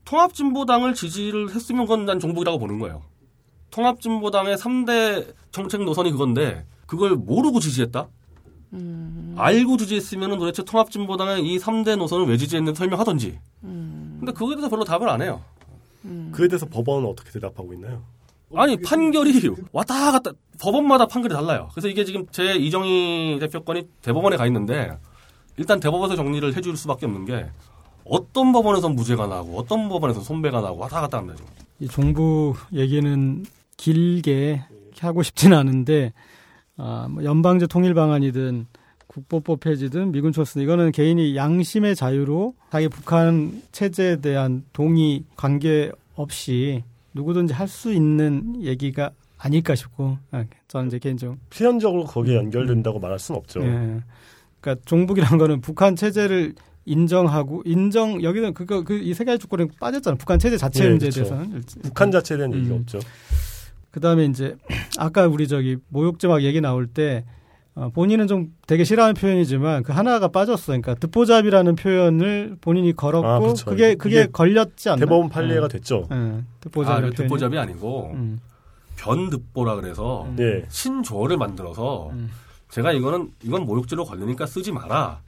통합진보당을 지지를 했으면 그건 난 종북이라고 보는 거예요. 통합진보당의 3대 정책 노선이 그건데 그걸 모르고 지지했다? 음, 알고 지지했으면 도대체 통합진보당의 이 3대 노선을 왜 지지했는지 설명하던지. 음, 근데 그거에 대해서 별로 답을 안 해요. 음. 그에 대해서 법원은 어떻게 대답하고 있나요? 아니 판결이 왔다 갔다 법원마다 판결이 달라요. 그래서 이게 지금 제 이정희 대표권이 대법원에 가 있는데 일단 대법원에서 정리를 해줄 수밖에 없는 게 어떤 법원에서 무죄가 나고 어떤 법원에서 손배가 나고 왔다 갔다 합니다 지금. 이 종부 얘기는 길게 하고 싶지는 않은데 아, 뭐 연방제 통일 방안이든 국보법 폐지든 미군 철수 이거는 개인이 양심의 자유로 자기 북한 체제에 대한 동의 관계 없이 누구든지 할 수 있는 얘기가 아닐까 싶고 아, 저는 이제 개인적으로 필연적으로 거기에 연결된다고 말할 수는 없죠. 예. 그러니까 종북이라는 거는 북한 체제를 인정하고 인정 여기는 그거 그 이세 가지 조건에 빠졌잖아요. 북한 체제 자체 예, 문제에 그쵸. 대해서는 북한 자체에 대한 얘기가 음. 없죠. 그다음에 이제 아까 우리 저기 모욕죄 막 얘기 나올 때 어, 본인은 좀 되게 싫어하는 표현이지만 그 하나가 빠졌어. 그러니까 듣보잡이라는 표현을 본인이 걸었고 아, 그쵸. 그게 그게 걸렸지 않나? 대법원 판례가 예. 됐죠. 예, 아, 듣보잡이라는 표현이. 듣보잡이 아니고 음. 변듣보라 그래서 음. 예. 신조어를 만들어서 음. 제가 이거는 이건 모욕죄로 걸리니까 쓰지 마라.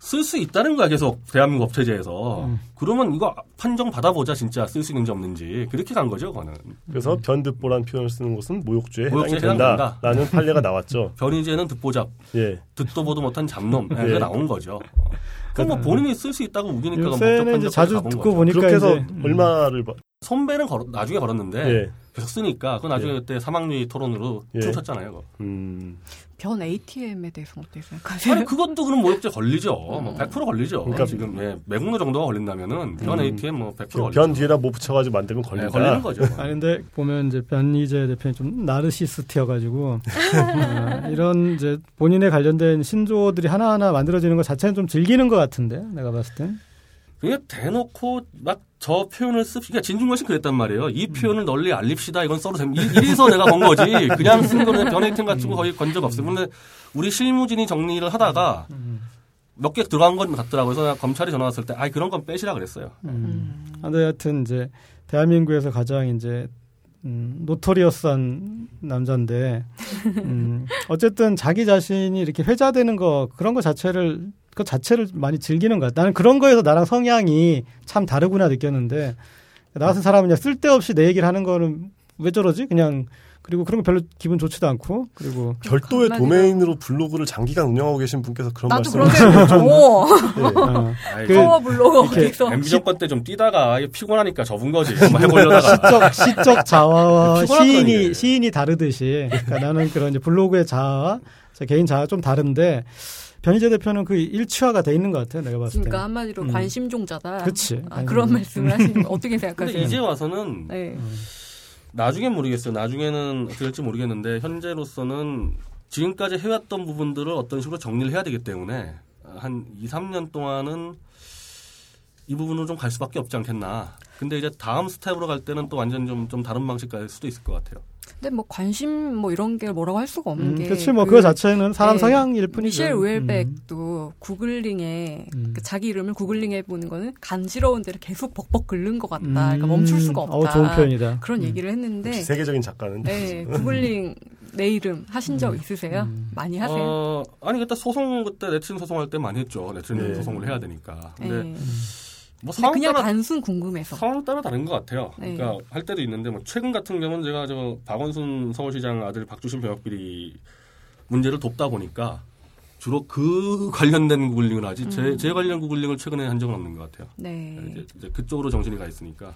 쓸 수 있다는 거야 계속 대한민국 법체제에서. 음. 그러면 이거 판정 받아보자 진짜 쓸 수 있는지 없는지 그렇게 간 거죠 그거는. 그래서 변듣보란 표현을 쓰는 것은 모욕죄에 해당이. 된다라는 판례가 나왔죠. 변희재는 듣보잡, 예. 듣도 보도 못한 잡놈, 네, 예. 그게 나온 거죠. 그럼 뭐 본인이 쓸 수 있다고 우기니까 요새는 이제 자주 듣고 보니까 그렇게 해서 이제 음. 얼마를 봐- 선배는 걸어, 나중에 걸었는데 예. 계속 쓰니까 그 나중에 그때 사망유의 토론으로 예. 춤췄잖아요. 그거. 음. 변 ATM에 대해서는 어떻게 생각하세요? 아니 그것도 그럼 모욕죄 걸리죠. 뭐100% 걸리죠. 그러니까 지금 예, 매국노 정도가 걸린다면 변 음. ATM 뭐 100%변 걸리죠. 뒤에다 뭐 붙여가지고 만들면 네, 걸린다. 걸리는 거죠. 아니 근데 보면 이제 변희재 대표님 좀 나르시스트여가지고 어, 이런 이제 본인에 관련된 신조어들이 하나하나 만들어지는 것 자체는 좀 즐기는 것 같은데 내가 봤을 땐 그게 대놓고 막 저 표현을 씁, 그러니까 진중권 씨 그랬단 말이에요. 이 표현을 널리 알립시다. 이건 써도 됩니다. 이- 이래서 내가 건 거지. 그냥 쓴 거는 변해이템 가지고 거의 건 적 없어요. 근데 우리 실무진이 정리를 하다가 몇 개 들어간 건 같더라고요. 그래서 검찰이 전화 왔을 때, 아 그런 건 빼시라 그랬어요. 음. 아, 근데 여하튼 이제 대한민국에서 가장 이제 음, 노토리어스한 남자인데 음, 어쨌든 자기 자신이 이렇게 회자되는 거 그런 거 자체를 그 자체를 많이 즐기는 거야. 나는 그런 거에서 나랑 성향이 참 다르구나 느꼈는데 나 같은 사람은 그냥 쓸데없이 내 얘기를 하는 거는 왜 저러지? 그냥 그리고 그런 거 별로 기분 좋지도 않고 그리고 별도의. 도메인으로 블로그를 장기간 운영하고 계신 분께서 그런 나도 말씀을 그런 생각 오 네. 어, 아이, 그- 파워 블로거 이렇게 어디서 MB 정권 때 좀 뛰다가 피곤하니까 접은 거지. 해보려다가. 시적 시적 자아와 시인이. 시인이 다르듯이 그러니까 나는 그런 이제 블로그의 자아와 제 개인 자아가 좀 다른데 변희재 대표는 그 일치화가 돼 있는 것 같아요. 내가 봤을 때. 그러니까 한마디로 음. 관심종자다. 그치. 아, 그런 관심. 말씀을 하시는 거 어떻게 근데 생각하세요? 이제 와서는 네. 나중엔 모르겠어요. 나중에는 어떻게 될지 모르겠는데 현재로서는 지금까지 해왔던 부분들을 어떤 식으로 정리를 해야 되기 때문에 한 2, 3년 동안은 이 부분으로 좀 갈 수밖에 없지 않겠나. 근데 이제 다음 스텝으로 갈 때는 또 완전 좀, 좀 다른 방식 갈 수도 있을 것 같아요. 근데 뭐 관심 뭐 이런 게 뭐라고 할 수가 없는 음, 게. 그렇지 뭐그 그거 자체는 사람 네. 성향일 뿐이죠. 미셸 음. 우엘벡도 googling에 음. 그 자기 이름을 구글링 해 보는 거는 간지러운 데를 계속 벅벅 긁는 것 같다. 그러니까 멈출 수가 없다. 어, 좋은 표현이다. 그런 음. 얘기를 했는데, 세계적인 작가는 네, 구글링 내 이름 하신 적 있으세요? 음. 많이 하세요? 어, 아니 그때 소송 그때 네티즌 소송할 때 많이 했죠. 네티즌 네. 소송을 해야 되니까. 근데 네. 뭐 그냥 따라 단순 궁금해서. 상황 따라 다른 것 같아요. 네. 그러니까 할 때도 있는데 뭐 최근 같은 경우는 제가 저 박원순 서울시장 아들 박주신 병역비리 문제를 돕다 보니까 주로 그 관련된 구글링을 하지 제, 제 관련 구글링을 최근에 한 적은 없는 것 같아요. 네. 이제, 이제 그쪽으로 정신이 가 있으니까.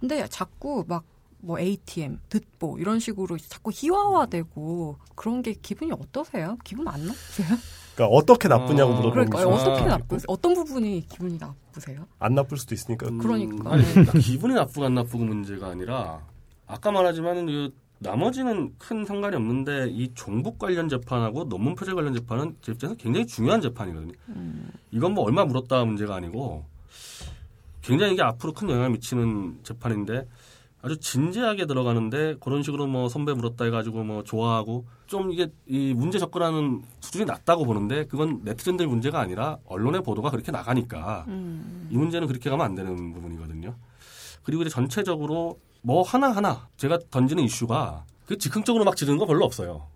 근데 자꾸 막 뭐 ATM, 듣보 이런 식으로 자꾸 희화화되고 그런 게 기분이 어떠세요? 기분 안 나쁘세요? 그러니까 어떻게 나쁘냐고 어, 물어보는 그러니까 거죠. 어떻게 아, 나쁘세요? 어떤 부분이 기분이 나쁘세요? 안 나쁠 수도 있으니까 음, 그러니까. 아니, 기분이 나쁘고 안 나쁘고 문제가 아니라 아까 말하지만 그 나머지는 큰 상관이 없는데 이 종북 관련 재판하고 논문 표절 관련 재판은 제 입장에서 굉장히 중요한 재판이거든요. 이건 뭐 얼마 물었다 문제가 아니고 굉장히 이게 앞으로 큰 영향을 미치는 재판인데 아주 진지하게 들어가는데 그런 식으로 뭐 선배 물었다 해가지고 뭐 좋아하고 좀 이게 이 문제 접근하는 수준이 낮다고 보는데 그건 네티즌들 문제가 아니라 언론의 보도가 그렇게 나가니까 음. 이 문제는 그렇게 가면 안 되는 부분이거든요. 그리고 이제 전체적으로 뭐 하나하나 제가 던지는 이슈가 그 즉흥적으로 막 지르는 거 별로 없어요.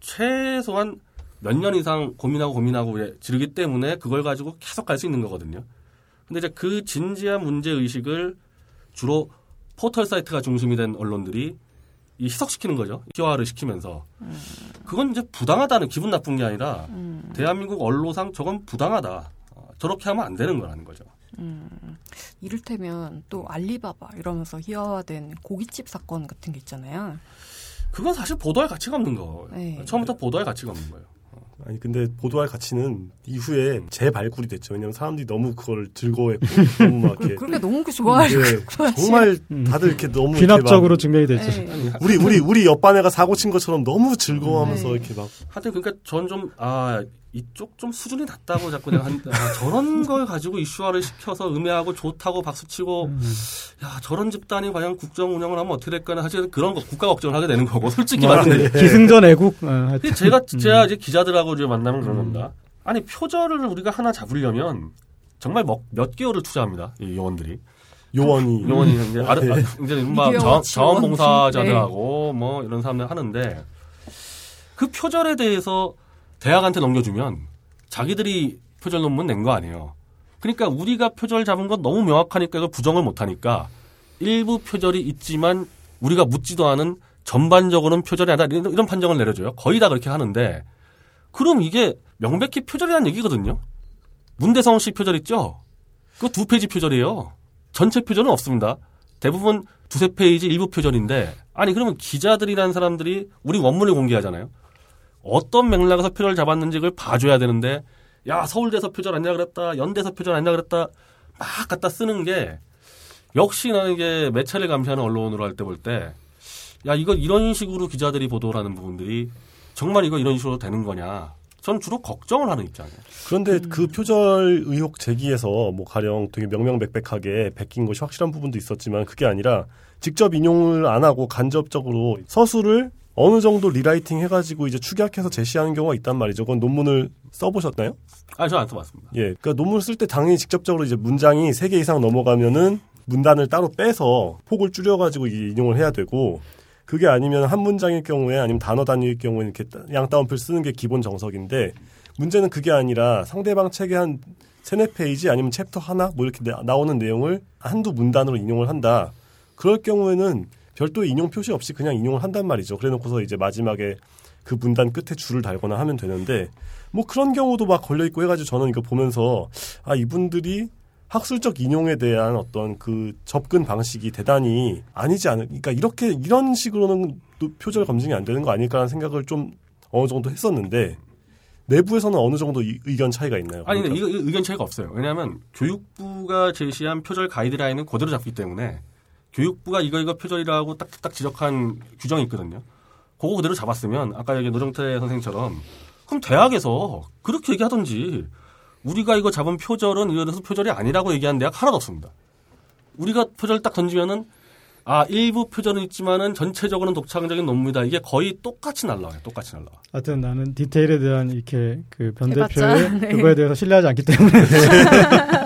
최소한 몇 년 이상 고민하고 고민하고 예, 지르기 때문에 그걸 가지고 계속 갈 수 있는 거거든요. 근데 이제 그 진지한 문제 의식을 주로 포털 사이트가 중심이 된 언론들이 이 희석시키는 거죠. 희화를 시키면서. 그건 이제 부당하다는 기분 나쁜 게 아니라 음. 대한민국 언론상 저건 부당하다. 어, 저렇게 하면 안 되는 거라는 거죠. 이를테면 또 알리바바 이러면서 희화화된 고깃집 사건 같은 게 있잖아요. 그건 사실 보도할 가치가 없는 거. 네. 처음부터 보도할 가치가 없는 거예요. 아니 근데 보도할 가치는 이후에 재발굴이 됐죠. 왜냐면 사람들이 너무 그걸 즐거워했고 너무 막 그, 이렇게 그렇게 너무 좋아하시고 예, 정말 다들 이렇게 너무 귀납적으로 증명이 되죠. 네. 막 우리 우리 우리 옆반 애가 사고 친 것처럼 너무 즐거워하면서 네. 이렇게 막 하여튼 그러니까 전 좀 아 이쪽 좀 수준이 낮다고 자꾸 내가 한 아, 저런 걸 가지고 이슈화를 시켜서 음해하고 좋다고 박수치고 야 저런 집단이 과연 국정 운영을 하면 어떻게 될까는 사실 그런 거 국가 걱정을 하게 되는 거고 솔직히 뭐, 말하면 기승전 애국. 어, 하여튼. 근데 제가 제가 이제 기자들하고 이제 만나면 그런 겁니다. 아니 표절을 우리가 하나 잡으려면 정말 몇, 몇 개월을 투자합니다. 이 요원들이. 요원이 요원이 이제 아르, 아, 이제 막 자원, 지원. 자원봉사자들하고 뭐 이런 사람들 하는데 그 표절에 대해서 대학한테 넘겨주면 자기들이 표절 논문 낸 거 아니에요. 그러니까 우리가 표절 잡은 건 너무 명확하니까 이걸 부정을 못하니까 일부 표절이 있지만 우리가 묻지도 않은 전반적으로는 표절이 아니다 이런, 판정을 내려줘요. 거의 다 그렇게 하는데 그럼 이게 명백히 표절이라는 얘기거든요. 문대성 씨 표절 있죠? 그거 두 페이지 표절이에요. 전체 표절은 없습니다. 대부분 두세 페이지 일부 표절인데 아니 그러면 기자들이라는 사람들이 우리 원문을 공개하잖아요. 어떤 맥락에서 표절을 잡았는지 그걸 봐줘야 되는데 야 서울대에서 표절 아니라 그랬다 연대에서 표절 아니라 그랬다 막 갖다 쓰는 게 역시 나는 이게 매체를 감시하는 언론으로 할 때 볼 때 야 이거 이런 식으로 기자들이 보도를 하는 부분들이 정말 이거 이런 식으로 되는 거냐 전 주로 걱정을 하는 입장이에요. 그런데 그 표절 의혹 제기에서 뭐 가령 되게 명명백백하게 베낀 것이 확실한 부분도 있었지만 그게 아니라 직접 인용을 안 하고 간접적으로 서술을 어느 정도 rewriting 해가지고 이제 축약해서 제시하는 경우가 있단 말이죠. 그건 논문을 써보셨나요? 아, 저안 써봤습니다. 예. 그러니까 논문을 쓸때 당연히 직접적으로 이제 문장이 세 개 이상 넘어가면은 문단을 따로 빼서 폭을 줄여가지고 이 인용을 해야 되고 그게 아니면 한 문장일 경우에 아니면 단어 단위일 경우에 이렇게 양따옴표를 쓰는 게 기본 정석인데 문제는 그게 아니라 상대방 책의 한 세네 페이지 아니면 챕터 하나 뭐 이렇게 나- 나오는 내용을 한두 문단으로 인용을 한다. 그럴 경우에는 별도의 인용 표시 없이 그냥 인용을 한단 말이죠. 그래 놓고서 이제 마지막에 그 문단 끝에 주를 달거나 하면 되는데 뭐 그런 경우도 막 걸려 있고 해가지고 저는 이거 보면서 아 이분들이 학술적 인용에 대한 어떤 그 접근 방식이 대단히 아니지 않을 그러니까 이렇게 이런 식으로는 또 표절 검증이 안 되는 거 아닐까라는 생각을 좀 어느 정도 했었는데 내부에서는 어느 정도 이- 의견 차이가 있나요? 아니, 그러니까. 이거 의견 차이가 없어요. 왜냐하면 교육부가 제시한 표절 가이드라인은 그대로 잡기 때문에 교육부가 이거 이거 표절이라고 딱딱 지적한 규정이 있거든요. 그거 그대로 잡았으면 아까 여기 노정태 선생님처럼 그럼 대학에서 그렇게 얘기하든지 우리가 이거 잡은 표절은 이래서 표절이 아니라고 얘기하는 대학 하나도 없습니다. 우리가 표절 딱 던지면은 아 일부 표절은 있지만은 전체적으로는 독창적인 논문이다. 이게 거의 똑같이 날라와요. 똑같이 날라와. 하여튼 나는 디테일에 대한 이렇게 그변 해봤자, 대표의 네. 그거에 대해서 신뢰하지 않기 때문에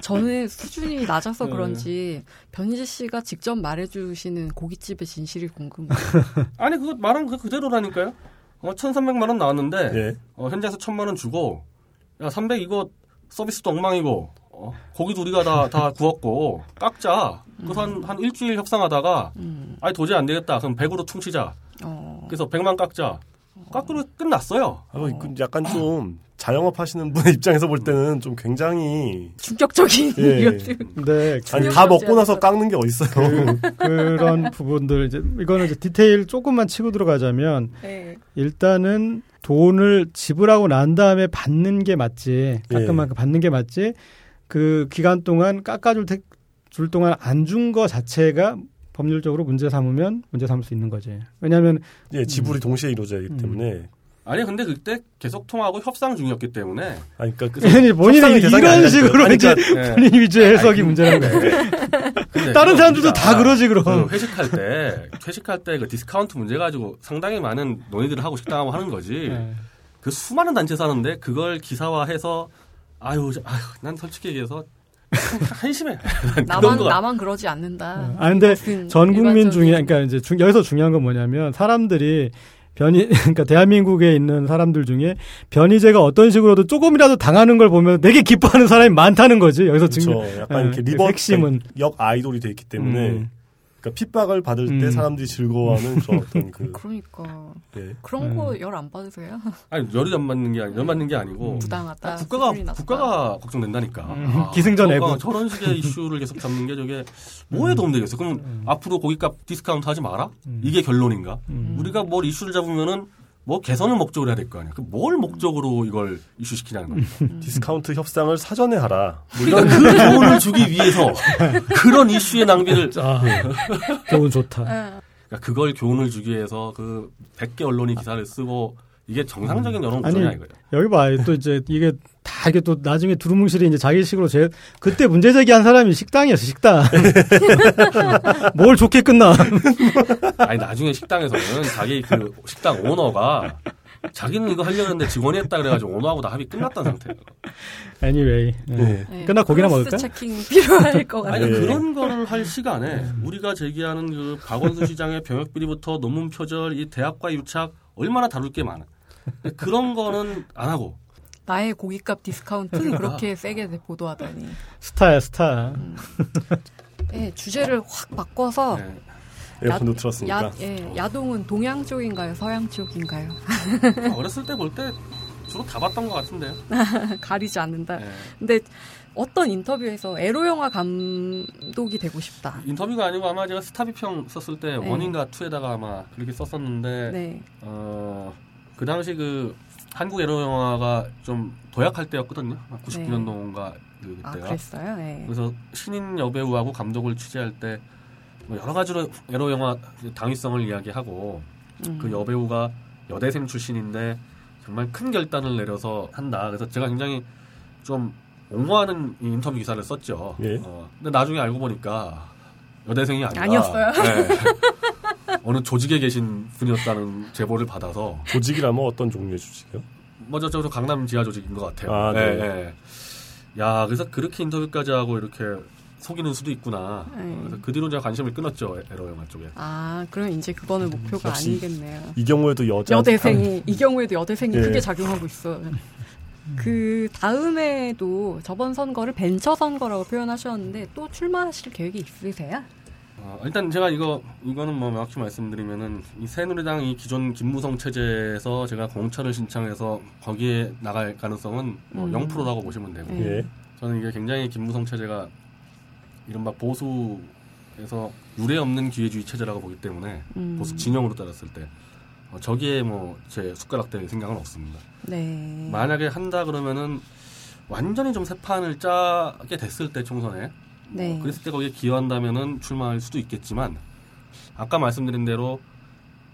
저는 수준이 낮아서 네. 그런지 변희재 씨가 직접 말해주시는 고깃집의 진실이 궁금해요. 아니 그거 말은 그 그대로라니까요. 어 1,300만 원 나왔는데 예. 어, 현장에서 천만 원 주고 야 300 이거 서비스도 엉망이고 어, 고기도 우리가 다 다 구웠고 깎자. 그래서 한, 한 일주일 협상하다가 음, 아니 도저히 안 되겠다. 그럼 100으로 퉁치자. 어, 그래서 100만 깎자. 깎으로 끝났어요. 아, 그 약간 좀 자영업 하시는 분의 입장에서 볼 때는 좀 굉장히 충격적인 예. 근데 아니 다 먹고 나서. 깎는 게 어딨어요. 그, 그런 부분들 이제 이거는 이제 디테일 조금만 치고 들어가자면 네. 일단은 돈을 지불하고 난 다음에 받는 게 맞지 가끔만 받는 게 맞지 그 기간 동안 깎아줄 테, 줄 동안 안 준 거 자체가 법률적으로 문제 삼으면 문제 삼을 수 있는 거지 왜냐하면 예, 지불이 동시에 이루어져야 하기 음. 때문에 아니 근데 그때 계속 통화하고 협상 중이었기 때문에 아니 그러니까 그 본인이 이런. 식으로 아니, 이제 그러니까 예. 본인 위주의 해석이 문제라는 근데 다른 사람들도 우리가 다 그러지 그럼 그 회식할 때 회식할 때 그 디스카운트 문제 가지고 상당히 많은 논의들을 하고 식당하고 하는 거지. 네. 그 수많은 단체 사는데 그걸 기사화해서 아유, 저- 아유, 난 솔직히 얘기해서 참 한심해. 나만 거 나만 그러지 않는다. 아 근데 전 국민 중에 일반적인- 그러니까 이제 중- 여기서 중요한 건 뭐냐면 사람들이 변이 그러니까 대한민국에 있는 사람들 중에 변이제가 어떤 식으로도 조금이라도 당하는 걸 보면 되게 기뻐하는 사람이 많다는 거지 여기서 그렇죠. 증명 약간 예, 이렇게 그 리버 핵심은 역 아이돌이 돼 있기 때문에 음. 그러니까 핍박을 받을 때 음. 사람들이 즐거워하는 그런 어떤 그 그러니까 예. 그런 음. 거열 안 받으세요? 아니 열이 안 맞는 게 아니 열 맞는 게 아니고 부당하다. 국가가 수준이 낮다. 국가가 걱정된다니까. 음, 기승전 저거 애국. 저런 식의 이슈를 계속 잡는 게 저게 뭐에 도움 되겠어? 그럼 앞으로 고깃값 디스카운트 하지 마라? 이게 결론인가? 음. 우리가 뭘 이슈를 잡으면은 뭐 개선을 목적으로 해야 될 거 아니야. 그 뭘 목적으로 이걸 이슈 시키냐는 겁니다. 디스카운트 협상을 사전에 하라. 뭐 우리가 그 교훈을 주기 위해서 그런 이슈의 낭비를 아, 교훈 좋다. 예. 그러니까 그걸 교훈을 주기 위해서 그 100개 언론이 기사를 쓰고 이게 정상적인 여론 구조냐 아니, 이거예요. 여기 봐. 또 이제 이게 다 이게 또 나중에 두루뭉실이 이제 자기식으로 제 그때 문제 제기한 사람이 식당이었어, 식당. 뭘 좋게 끝나. 아니 나중에 식당에서는 자기 그 식당 오너가 자기는 이거 하려고 했는데 직원이 했다 그래가지고 오너하고 다 합의 끝났다는 상태예요. anyway. 예. 예. 예. 끝나 고기나 먹을까? 체킹 필요할 것 아니 같아요. 예. 그런 거를 할 시간에 우리가 제기하는 그 박원순 시장의 병역 비리부터 논문 표절, 이 대학과 유착 얼마나 다룰 게 많아. 그런 거는 안 하고 나의 고깃값 디스카운트 그러니까. 그렇게 세게 보도하다니. 스타야, 스타. 예, 주제를 확 바꿔서 네. 에어컨도 틀었으니까. 야, 예, 야동은 동양 쪽인가요, 서양 쪽인가요? 어렸을 때 볼 때 주로 다 봤던 것 같은데요. 가리지 않는다. 네. 근데 어떤 인터뷰에서 에로 영화 감독이 되고 싶다. 인터뷰가 아니고 아마 제가 스타 비평 썼을 때 네. one인가 two에다가 아마 그렇게 썼었는데 네. 어, 그 당시 그 한국 에로 영화가 좀 도약할 때였거든요. 99년도인가 그 아, 그때가. 그랬어요? 예. 그래서 신인 여배우하고 감독을 취재할 때뭐 여러 가지로 에로 영화 당위성을 이야기하고 음. 그 여배우가 여대생 출신인데 정말 큰 결단을 내려서 한다. 그래서 제가 굉장히 좀 옹호하는 이 인터뷰 기사를 썼죠. 예. 어, 근데 나중에 알고 보니까 여대생이 아니라 아니었어요? 네. 어느 조직에 계신 분이었다는 제보를 받아서 조직이라면 어떤 종류의 조직이요? 먼저 저도 강남 지하 조직인 것 같아요. 아, 네. 예, 예. 야, 그래서 그렇게 인터뷰까지 하고 이렇게 속이는 수도 있구나. 네. 그래서 그 뒤로 제가 관심을 끊었죠, 에러 영화 쪽에. 아, 그럼 이제 그거는 목표가 역시 아니겠네요. 이 경우에도 여자 여대생이 이 경우에도 여대생이 예. 크게 작용하고 있어. 그 다음에도 저번 선거를 벤처 선거라고 표현하셨는데 또 출마하실 계획이 있으세요? 어, 일단 제가 이거 이거는 뭐 명확히 말씀드리면은 이 새누리당 이 기존 김무성 체제에서 제가 공천을 신청해서 거기에 나갈 가능성은 뭐 음. 0%라고 보시면 되고 네. 예. 저는 이게 굉장히 김무성 체제가 이른바 보수에서 유례 없는 기회주의 체제라고 보기 때문에 음. 보수 진영으로 따졌을 때 어, 저기에 뭐 제 숟가락 될 생각은 없습니다. 네. 만약에 한다 그러면은 완전히 좀 새 판을 짜게 됐을 때 총선에 네. 어, 그랬을 때 거기에 기여한다면은 출마할 수도 있겠지만 아까 말씀드린 대로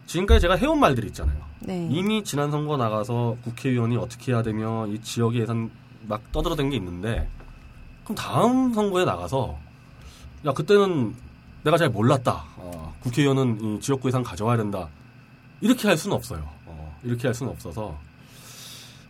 지금까지 제가 해온 말들이 있잖아요. 네. 이미 지난 선거 나가서 국회의원이 어떻게 해야 되며 이 지역의 예산 막 떠들어댄 게 있는데 그럼 다음 선거에 나가서 야 그때는 내가 잘 몰랐다. 어, 국회의원은 이 지역구 예산 가져와야 된다. 이렇게 할 수는 없어요. 어, 이렇게 할 수는 없어서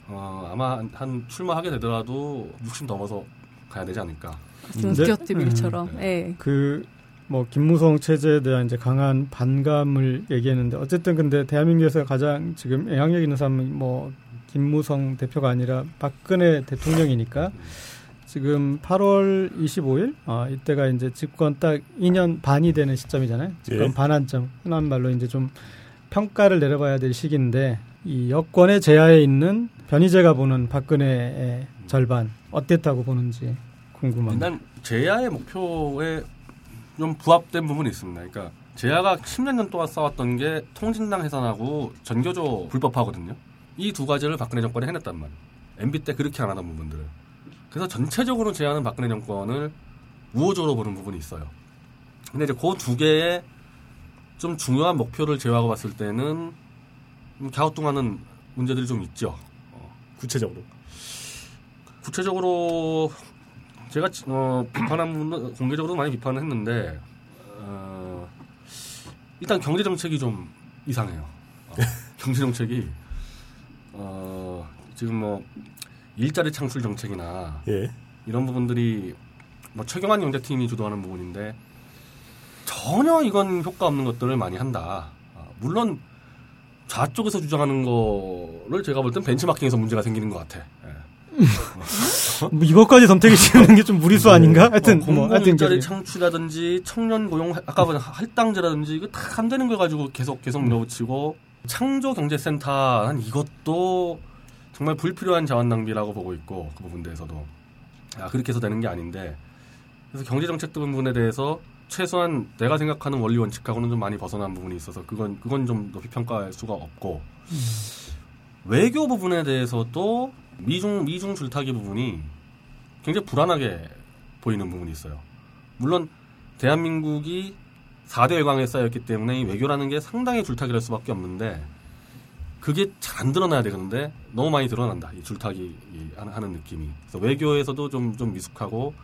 어, 아마 한, 한 출마하게 되더라도 60 넘어서 가야 되지 않을까. 스튜어트 밀처럼. 음. 예. 그 뭐 김무성 체제에 대한 이제 강한 반감을 얘기했는데 어쨌든 근데 대한민국에서 가장 지금 영향력 있는 사람은 뭐 김무성 대표가 아니라 박근혜 대통령이니까 지금 8월 25일 아 이때가 이제 집권 딱 2년 반이 되는 시점이잖아요. 집권 예. 반환점 흔한 말로 이제 좀 평가를 내려봐야 될 시기인데 이 여권의 제하에 있는 변희재가 보는 박근혜의 절반 어땠다고 보는지 궁금합니다. 일단 제야의 목표에 좀 부합된 부분이 있습니다. 그러니까 제야가 10년 전 동안 싸웠던 게 통진당 해산하고 전교조 불법화거든요. 이 두 가지를 박근혜 정권이 해냈단 말이에요. MB 때 그렇게 안 하던 부분들을. 그래서 전체적으로 제야는 박근혜 정권을 우호적으로 보는 부분이 있어요. 근데 이제 그 두 개의 좀 중요한 목표를 제외하고 봤을 때는 좀 갸우뚱하는 문제들이 좀 있죠. 어, 구체적으로. 구체적으로 제가 어, 비판한 부분은 공개적으로 많이 비판을 했는데 어, 일단 경제 정책이 좀 이상해요. 어, 경제 정책이 어, 지금 뭐 일자리 창출 정책이나 예. 이런 부분들이 뭐 최경환 경제팀이 주도하는 부분인데 전혀 이건 효과 없는 것들을 많이 한다. 아, 물론 좌쪽에서 주장하는 거를 제가 볼 땐 벤치마킹에서 문제가 생기는 것 같아. 예. 뭐 이것까지 덤태기 씌우는 게 좀 무리수 아닌가? 하여튼 어, 뭐 하여튼 공공일자리 이제 창출이라든지 청년 고용 아까 본 할당제라든지 이거 다 안 되는 걸 가지고 계속 계속 밀어붙이고 창조 경제센터 난 이것도 정말 불필요한 자원 낭비라고 보고 있고 그 부분 대해서도. 아 그렇게 해서 되는 게 아닌데 그래서 경제 정책 부분에 대해서 최소한 내가 생각하는 원리 원칙하고는 좀 많이 벗어난 부분이 있어서 그건 그건 좀 높이 평가할 수가 없고 외교 부분에 대해서도 미중 미중 줄타기 부분이 굉장히 불안하게 보이는 부분이 있어요. 물론 대한민국이 4대 외광에 쌓였기 때문에 이 외교라는 게 상당히 줄타기를 할 수밖에 없는데 그게 잘 안 드러나야 되는데 너무 많이 드러난다. 이 줄타기 이 하는- 느낌이. 그래서 외교에서도 좀, 좀 미숙하고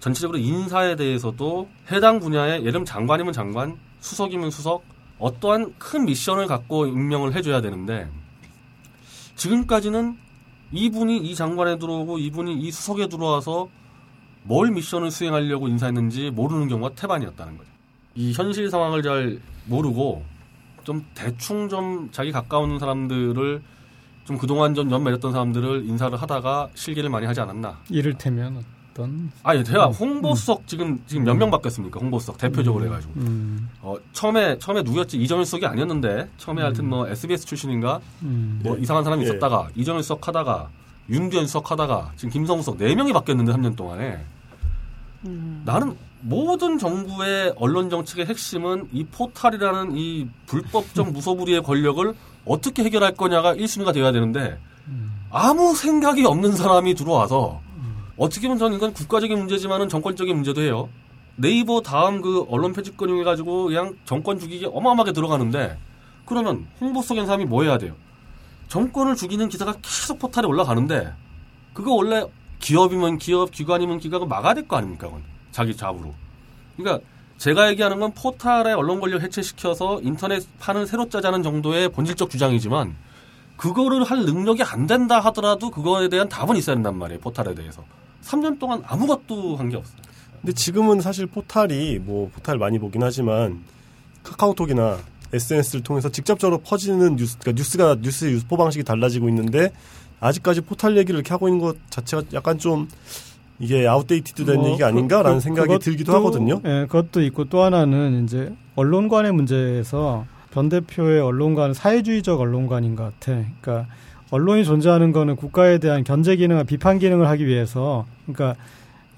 전체적으로 인사에 대해서도 해당 예를 들면 장관이면 장관, 수석이면 수석 어떠한 큰 미션을 갖고 임명을 해줘야 되는데 지금까지는 이분이 이 장관에 들어오고 이분이 이 수석에 들어와서 뭘 미션을 수행하려고 인사했는지 모르는 경우가 태반이었다는 거죠. 이 현실 상황을 잘 모르고 좀 대충 좀 자기 가까운 사람들을 좀 그동안 좀 연 맺었던 사람들을 인사를 하다가 실기를 많이 하지 않았나. 이를테면 어떤 아니, 제가 홍보수석 지금 지금 몇 명 바뀌었습니까? 홍보수석 대표적으로 해가지고. 음, 어, 처음에 처음에 누구였지? 이정일 수석이 아니었는데 처음에 하여튼 뭐 SBS 출신인가 음. 뭐 네. 이상한 사람이 예. 있었다가 이정일 수석 하다가 윤두현 수석 하다가 지금 김성우 수석 네 명이 바뀌었는데 3년 동안에 음. 나는 모든 정부의 언론 정책의 핵심은 이 포탈이라는 이 불법적 무소불위의 권력을 어떻게 해결할 거냐가 1순위가 되어야 되는데 아무 생각이 없는 사람이 들어와서 어떻게 보면 저는 이건 국가적인 문제지만은 정권적인 문제도 해요. 네이버 다음 그 언론 편집권 이용해가지고 그냥 정권 죽이기 어마어마하게 들어가는데 그러면 홍보 속인 사람이 뭐 해야 돼요? 정권을 죽이는 기사가 계속 포탈에 올라가는데 그거 원래 기업이면 기업, 기관이면 기관을 막아야 될 거 아닙니까? 그건. 자기 잡으로. 그러니까 제가 얘기하는 건 포탈의 언론 권력 해체시켜서 인터넷 판을 새로 짜자는 정도의 본질적 주장이지만 그거를 할 능력이 안 된다 하더라도 그거에 대한 답은 있어야 된단 말이에요. 포탈에 대해서. 3년 동안 아무것도 한 게 없어요. 근데 지금은 사실 포탈이 뭐 포탈 많이 보긴 하지만 카카오톡이나 SNS를 통해서 직접적으로 퍼지는 뉴스, 그러니까 뉴스가 뉴스의 유포 방식이 달라지고 있는데 아직까지 포탈 얘기를 이렇게 하고 있는 것 자체가 약간 좀 이게 outdated 된 뭐, 얘기가 아닌가라는 그- 생각이 그것도- 들기도 하거든요. 예, 그것도 있고 또 하나는 이제 언론관의 문제에서 변 대표의 언론관은 사회주의적 언론관인 것 같아. 그러니까 언론이 존재하는 거는 국가에 대한 견제 기능과 비판 기능을 하기 위해서, 그러니까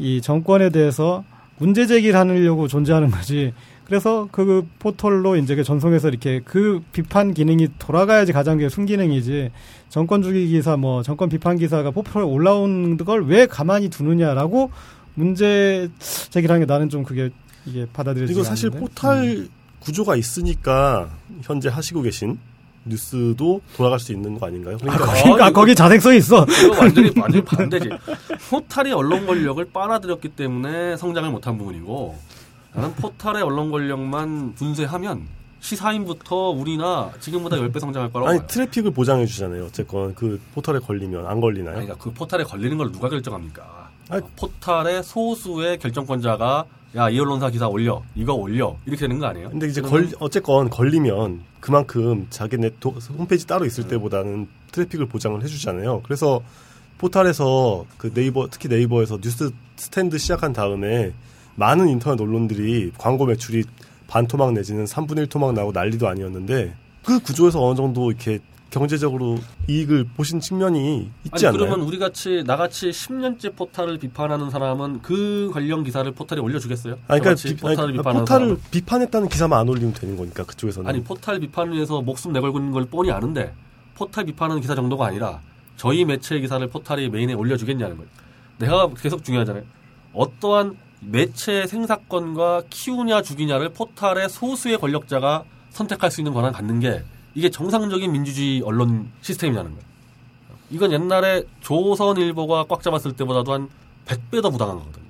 이 정권에 대해서 문제 제기를 하려고 존재하는 거지. 그래서 그 포털로 이제 그 전송해서 이렇게 그 비판 기능이 돌아가야지 가장 그게 순기능이지. 정권 주기 기사 뭐 정권 비판 기사가 포털에 올라오는 걸왜 가만히 두느냐라고 문제 제기를 하는 게 나는 좀 그게 이게 받아들여지지 그리고 사실 않는데. 포탈 음. 구조가 있으니까 현재 하시고 계신 뉴스도 돌아갈 수 있는 거 아닌가요? 그러니까 그러니까 아, 이거- 거기 자생성이 있어. 이거 완전히 완전히 반대지. 포탈이 언론 권력을 빨아들였기 때문에 성장을 못한 부분이고 나는 포탈의 언론 권력만 분쇄하면 시사인부터 우리나 지금보다 10배 성장할 거라고 아니 봐요. 트래픽을 보장해 주잖아요. 어쨌건 그 포털에 걸리면 안 걸리나요? 아니, 그러니까 그 포탈에 걸리는 걸 누가 결정합니까? 아니, 포탈의 소수의 결정권자가 야 이 언론사 기사 올려 이거 올려 이렇게 되는 거 아니에요? 근데 이제 걸 어쨌건 걸리면 그만큼 자기네 도, 홈페이지 따로 있을 때보다는 트래픽을 보장을 해주잖아요. 그래서 포탈에서 그 네이버 특히 네이버에서 뉴스 스탠드 시작한 다음에 많은 인터넷 언론들이 광고 매출이 반 토막 내지는 3분의 1 토막 나고 난리도 아니었는데 그 구조에서 어느 정도 이렇게 경제적으로 이익을 보신 측면이 있지 아니 않나요? 그러면 우리 같이 나같이 10년째 포탈을 비판하는 사람은 그 관련 기사를 포탈에 올려주겠어요? 아니, 그러니까 비, 포탈을 아니, 비판하는 포탈을? 비판했다는 기사만 안 올리면 되는 거니까 그쪽에서는 아니 포탈 비판을 위해서 목숨 내걸고 있는 걸 뻔히 아는데 포탈 비판하는 기사 정도가 아니라 저희 매체 기사를 포탈이 메인에 올려주겠냐는 거예요. 내가 계속 중요하잖아요. 어떠한 매체 생사권과 키우냐 죽이냐를 포탈의 소수의 권력자가 선택할 수 있는 권한을 갖는 게 이게 정상적인 민주주의 언론 시스템이라는 거예요. 이건 옛날에 조선일보가 꽉 잡았을 때보다도 한 100배 더 부당한 거거든요.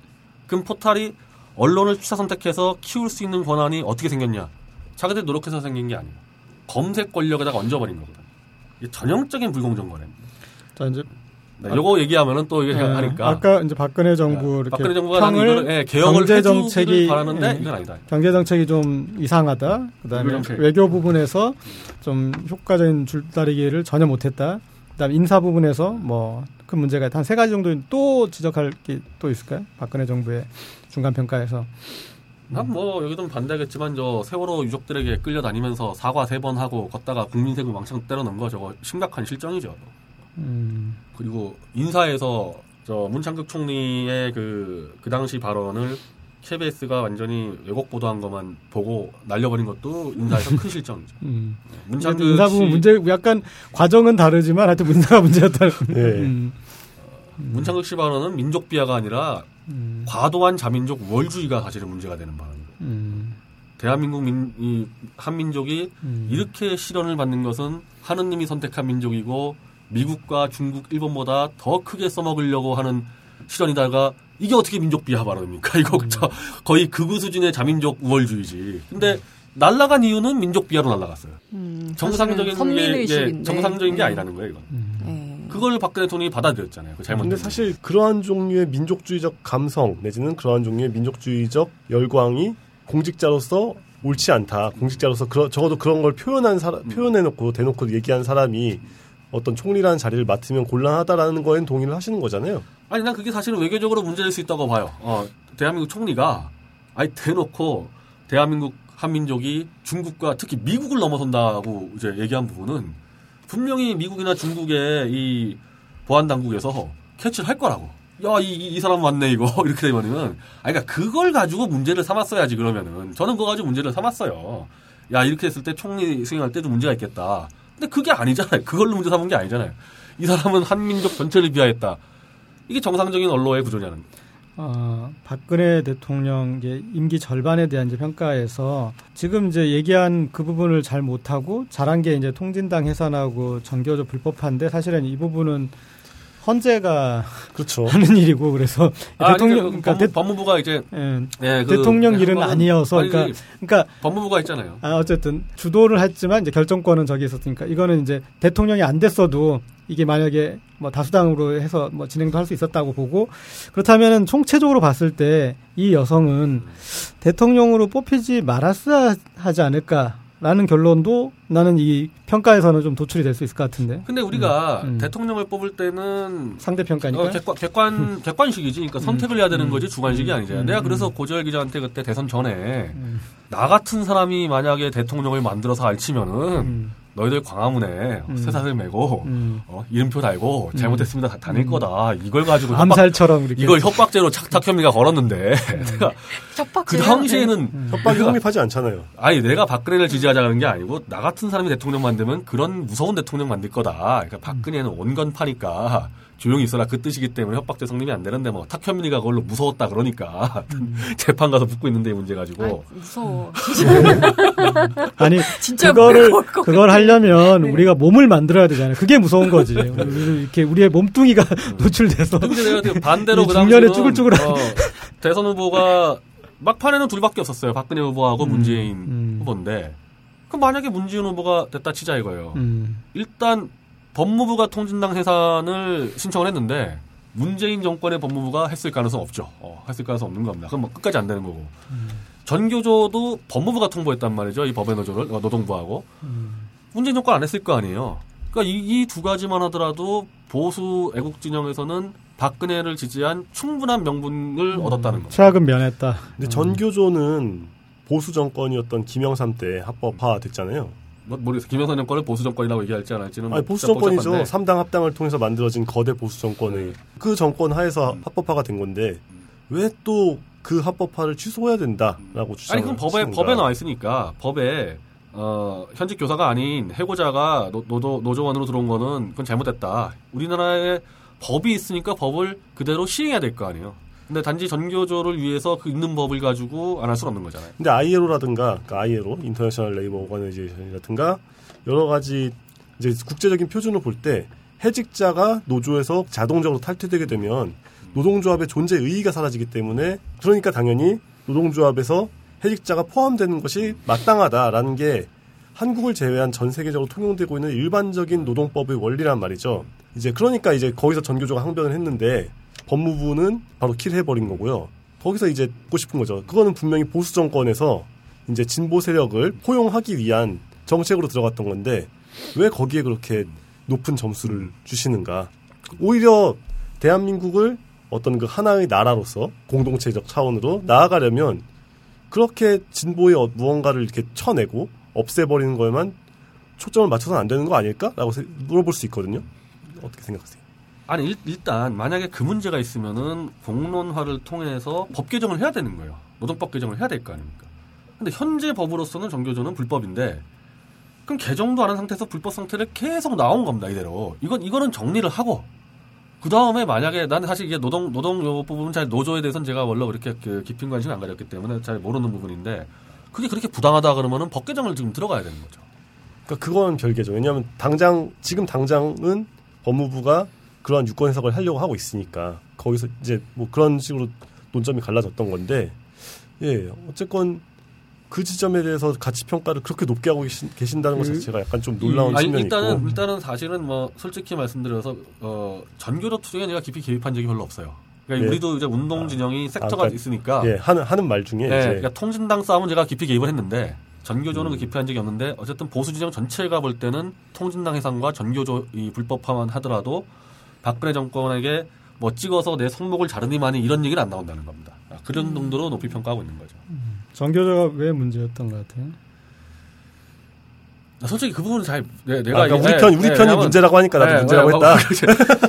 그럼 포탈이 언론을 취사 선택해서 키울 수 있는 권한이 어떻게 생겼냐? 자기들 노력해서 생긴 게 아니에요. 검색 권력에다가 얹어버린 거거든요. 전형적인 불공정 거래입니다. 자 이제 네, 요거 얘기하면 또 이게 예, 하니까 아까 이제 박근혜 정부 네, 이렇게 박근혜 정부가 평을 이거를 예, 개혁을 경제 정책이 바라는데 예, 이건 아니다. 경제 정책이 좀 이상하다. 그다음에 외교 정책. 외교 부분에서 좀 효과적인 줄다리기를 전혀 못했다. 그다음에 인사 부분에서 뭐 큰 문제가 한 세 가지 정도 또 지적할 게 또 있을까요? 박근혜 정부의 중간 평가에서 난뭐 여기도 반대하겠지만 저 세월호 유족들에게 끌려다니면서 사과 세 번 하고 걷다가 국민 세금 왕창 때려 넣은 거 저거 심각한 실정이죠. 음, 그리고 인사에서 저 문창극 총리의 그, 그 당시 발언을 KBS가 완전히 왜곡 보도한 것만 보고 날려버린 것도 인사에서 큰 실정이죠. 음. 문창극 인사 부분 씨- 문제 약간 과정은 다르지만 하여튼 문제가 문제였다. 예. 음, 문창극 씨 발언은 민족 비하가 아니라 음, 과도한 자민족 우월주의가 사실은 문제가 되는 발언이에요. 음, 대한민국 민, 이 한민족이 음. 이렇게 실현을 받는 것은 하느님이 선택한 민족이고 미국과 중국, 일본보다 더 크게 써먹으려고 하는 실현이다가 이게 어떻게 민족 비하 발언입니까? 이거 저 거의 극우 수준의 자민족 우월주의지. 근데 날라간 이유는 민족 비하로 날라갔어요. 음, 정상적인 게, 선민의식인데. 예, 정상적인 게 네. 아니라는 거예요, 이건. 네. 그걸 박근혜 대통령이 받아들였잖아요. 그 잘못. 근데 사실 그러한 종류의 민족주의적 감성 내지는 그러한 종류의 민족주의적 열광이 공직자로서 옳지 않다. 공직자로서 그러, 적어도 그런 걸 표현한 사람, 표현해놓고 대놓고 얘기한 사람이 어떤 총리라는 자리를 맡으면 곤란하다라는 거엔 동의를 하시는 거잖아요. 아니 난 그게 사실은 외교적으로 문제될 수 있다고 봐요. 어, 대한민국 총리가 아니 대놓고 대한민국 한민족이 중국과 특히 미국을 넘어선다고 이제 얘기한 부분은 분명히 미국이나 중국의 이 보안 당국에서 캐치를 할 거라고. 야, 이, 이, 이 사람 맞네, 이거. 이렇게 되면은. 아, 그러니까 그걸 가지고 문제를 삼았어야지, 그러면은. 저는 그거 가지고 문제를 삼았어요. 야, 이렇게 했을 때 총리 수행할 때도 문제가 있겠다. 근데 그게 아니잖아요. 그걸로 문제 삼은 게 아니잖아요. 이 사람은 한민족 전체를 비하했다. 이게 정상적인 언론의 구조냐는. 어, 박근혜 대통령 이제 임기 절반에 대한 이제 평가에서 지금 이제 얘기한 그 부분을 잘 못하고 잘한 게 이제 통진당 해산하고 전교조 불법화인데 사실은 이 부분은 헌재가 그렇죠. 하는 일이고 그래서 아, 대통령 아니, 그 그러니까 법무, 대, 법무 부가 이제 예, 예, 그 대통령 일은 한 번은- 아니어서 아니, 그러니까 그러니까 법무부가 있잖아요. 아, 어쨌든 주도를 했지만 이제 결정권은 저기 있었으니까 이거는 이제 대통령이 안 됐어도 이게 만약에 뭐 다수당으로 해서 뭐 진행도 할 수 있었다고 보고 그렇다면은 총체적으로 봤을 때 이 여성은 대통령으로 뽑히지 말았어야 하지 않을까 라는 결론도 나는 이 평가에서는 좀 도출이 될 수 있을 것 같은데. 근데 우리가 음, 음. 대통령을 뽑을 때는 상대 평가니까? 어, 객관, 객관, 객관식이지. 그러니까 선택을 해야 되는 거지 주관식이 아니잖아요. 음, 내가 음. 그래서 고재열 기자한테 그때 대선 전에 음, 나 같은 사람이 만약에 대통령을 만들어서 알치면은 음, 너희들 광화문에 음. 쇠사슬 메고 음. 어, 이름표 달고 잘못했습니다 다 다닐 음. 거다. 이걸 가지고 협박, 암살처럼 이렇게 이걸 협박죄로 착탁 혐의가 걸었는데 음. 내가 협박 그 당시에는 협박이 성립하지 않잖아요. 아니 내가 박근혜를 지지하자는 게 아니고 나 같은 사람이 대통령 만들면 그런 무서운 대통령 만들 거다. 그러니까 박근혜는 온건파니까 조용히 있어라 그 뜻이기 때문에 협박죄 성립이 안 되는데 뭐 탁현민이가 그걸로 무서웠다 그러니까 재판 가서 붙고 있는데 이 문제 가지고 아이, 무서워. 아니 진짜 그거를 그걸 하려면 네. 우리가 몸을 만들어야 되잖아요. 그게 무서운 거지. 이렇게 우리의 몸뚱이가 노출돼서 근데 내가 그 반대로 이그 중년에 당시는 쭈글쭈글한- 어, 대선 후보가 막판에는 둘밖에 없었어요. 박근혜 후보하고 음, 문재인 음. 후보인데 그럼 만약에 문재인 후보가 됐다 치자 이거예요. 음, 일단 법무부가 통진당 해산을 신청을 했는데 문재인 정권의 법무부가 했을 가능성 없죠. 어, 했을 가능성 없는 겁니다. 그럼 뭐 끝까지 안 되는 거고. 전교조도 법무부가 통보했단 말이죠. 이 법의 노조를 어, 노동부하고 음. 문재인 정권 안 했을 거 아니에요. 그러니까 이두 가지만 하더라도 보수 애국 진영에서는 박근혜를 지지한 충분한 명분을 얻었다는 거죠. 최악은 면했다. 근데 전교조는 보수 정권이었던 김영삼 때 합법화 됐잖아요. 뭐, 모르겠어요. 김영삼 정권을 보수 정권이라고 얘기할지 안 할지는 아니 뭐 보수 정권이죠. 복잡한데. 삼당 합당을 통해서 만들어진 거대 보수 정권의 그 정권 하에서 합법화가 된 건데 왜 또 그 합법화를 취소해야 된다라고 주장을 아니 그럼 법에. 법에 나와 있으니까 법에 어, 현직 교사가 아닌 해고자가 노, 노조 노조원으로 들어온 거는 그건 잘못됐다. 우리나라에 법이 있으니까 법을 그대로 시행해야 될 거 아니에요. 근데 단지 전교조를 위해서 그 있는 법을 가지고 안 할 수는 없는 거잖아요. 근데 ILO라든가 그러니까 ILO International Labor Organization이라든가 여러 가지 이제 국제적인 표준을 볼 때 해직자가 노조에서 자동적으로 탈퇴되게 되면 노동조합의 존재 의의가 사라지기 때문에 그러니까 당연히 노동조합에서 해직자가 포함되는 것이 마땅하다라는 게 한국을 제외한 전 세계적으로 통용되고 있는 일반적인 노동법의 원리란 말이죠. 이제 그러니까 이제 거기서 전교조가 항변을 했는데 법무부는 바로 킬해버린 거고요. 거기서 이제 듣고 싶은 거죠. 그거는 분명히 보수 정권에서 이제 진보 세력을 포용하기 위한 정책으로 들어갔던 건데 왜 거기에 그렇게 높은 점수를 주시는가? 오히려 대한민국을 어떤 그 하나의 나라로서 공동체적 차원으로 나아가려면 그렇게 진보의 어- 무언가를 이렇게 쳐내고 없애버리는 거에만 초점을 맞춰서는 안 되는 거 아닐까?라고 세- 물어볼 수 있거든요. 어떻게 생각하세요? 아니 일, 일단 만약에 그 문제가 있으면은 공론화를 통해서 법 개정을 해야 되는 거예요. 노동법 개정을 해야 될 거 아닙니까? 근데 현재 법으로서는 정교조는 불법인데 그럼 개정도 안 한 상태에서 불법 상태를 계속 나온 겁니다 이대로. 이건 이거는 정리를 하고 그 다음에 만약에 나는 사실 이게 노동 노동 요 부분 잘 노조에 대해서는 제가 원래 그렇게 그 깊은 관심을 안 가졌기 때문에 잘 모르는 부분인데 그게 그렇게 부당하다 그러면은 법 개정을 지금 들어가야 되는 거죠. 그러니까 그건 별개죠. 왜냐하면 당장 지금 당장은 법무부가 그러한 유권 해석을 하려고 하고 있으니까 거기서 이제 뭐 그런 식으로 논점이 갈라졌던 건데 예 어쨌건 그 지점에 대해서 가치 평가를 그렇게 높게 하고 계신, 계신다는 것 그- 자체가 약간 좀 놀라운 아니, 측면이 일단은 있고 일단은 사실은 뭐 솔직히 말씀드려서 어, 전교조 투쟁에 내가 깊이 개입한 적이 별로 없어요. 그러니까 예. 우리도 이제 운동 진영이 섹터가 그러니까- 있으니까 예 하는 하는 말 중에 예, 그러니까 통진당 싸움은 제가 깊이 개입을 했는데 전교조는 음. 그 깊이 한 적이 없는데 어쨌든 보수 진영 전체가 볼 때는 통진당 해상과 전교조 이 불법화만 하더라도 박근혜 정권에게 뭐 찍어서 내 손목을 자르니만이 이런 얘기는 안 나온다는 겁니다. 아, 그런 음. 정도로 높이 평가하고 있는 거죠. 정교조가 왜 문제였던 것 같아요? 나 솔직히 그 부분은 잘 내, 아, 가 그러니까 우리 편 우리 편이 문제라고 하니까 나도 문제라고 했다.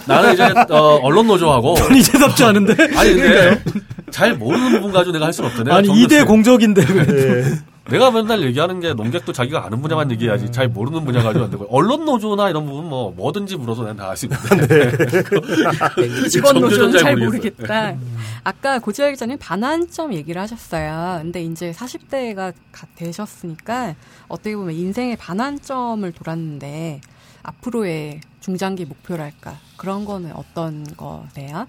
나는 이제 어, 언론 노조하고 이제답지 않은데? 아니 근데 잘 모르는 부분 가지고 내가 할 수는 없잖아요. 아니 정규 2대 수- 공적인데. 내가 맨날 얘기하는 게 농객도 자기가 아는 분야만 얘기해야지 잘 모르는 분야 가지고 안 되고 언론 노조나 이런 부분 뭐 뭐든지 물어서 난 다 알 수 있는데 직원 노조는 잘 잘 모르겠어요. 모르겠다. 아까 고지열 기자님 반환점 얘기를 하셨어요. 근데 이제 40대가 되셨으니까 어떻게 보면 인생의 반환점을 돌았는데 앞으로의 중장기 목표랄까 그런 거는 어떤 거세요?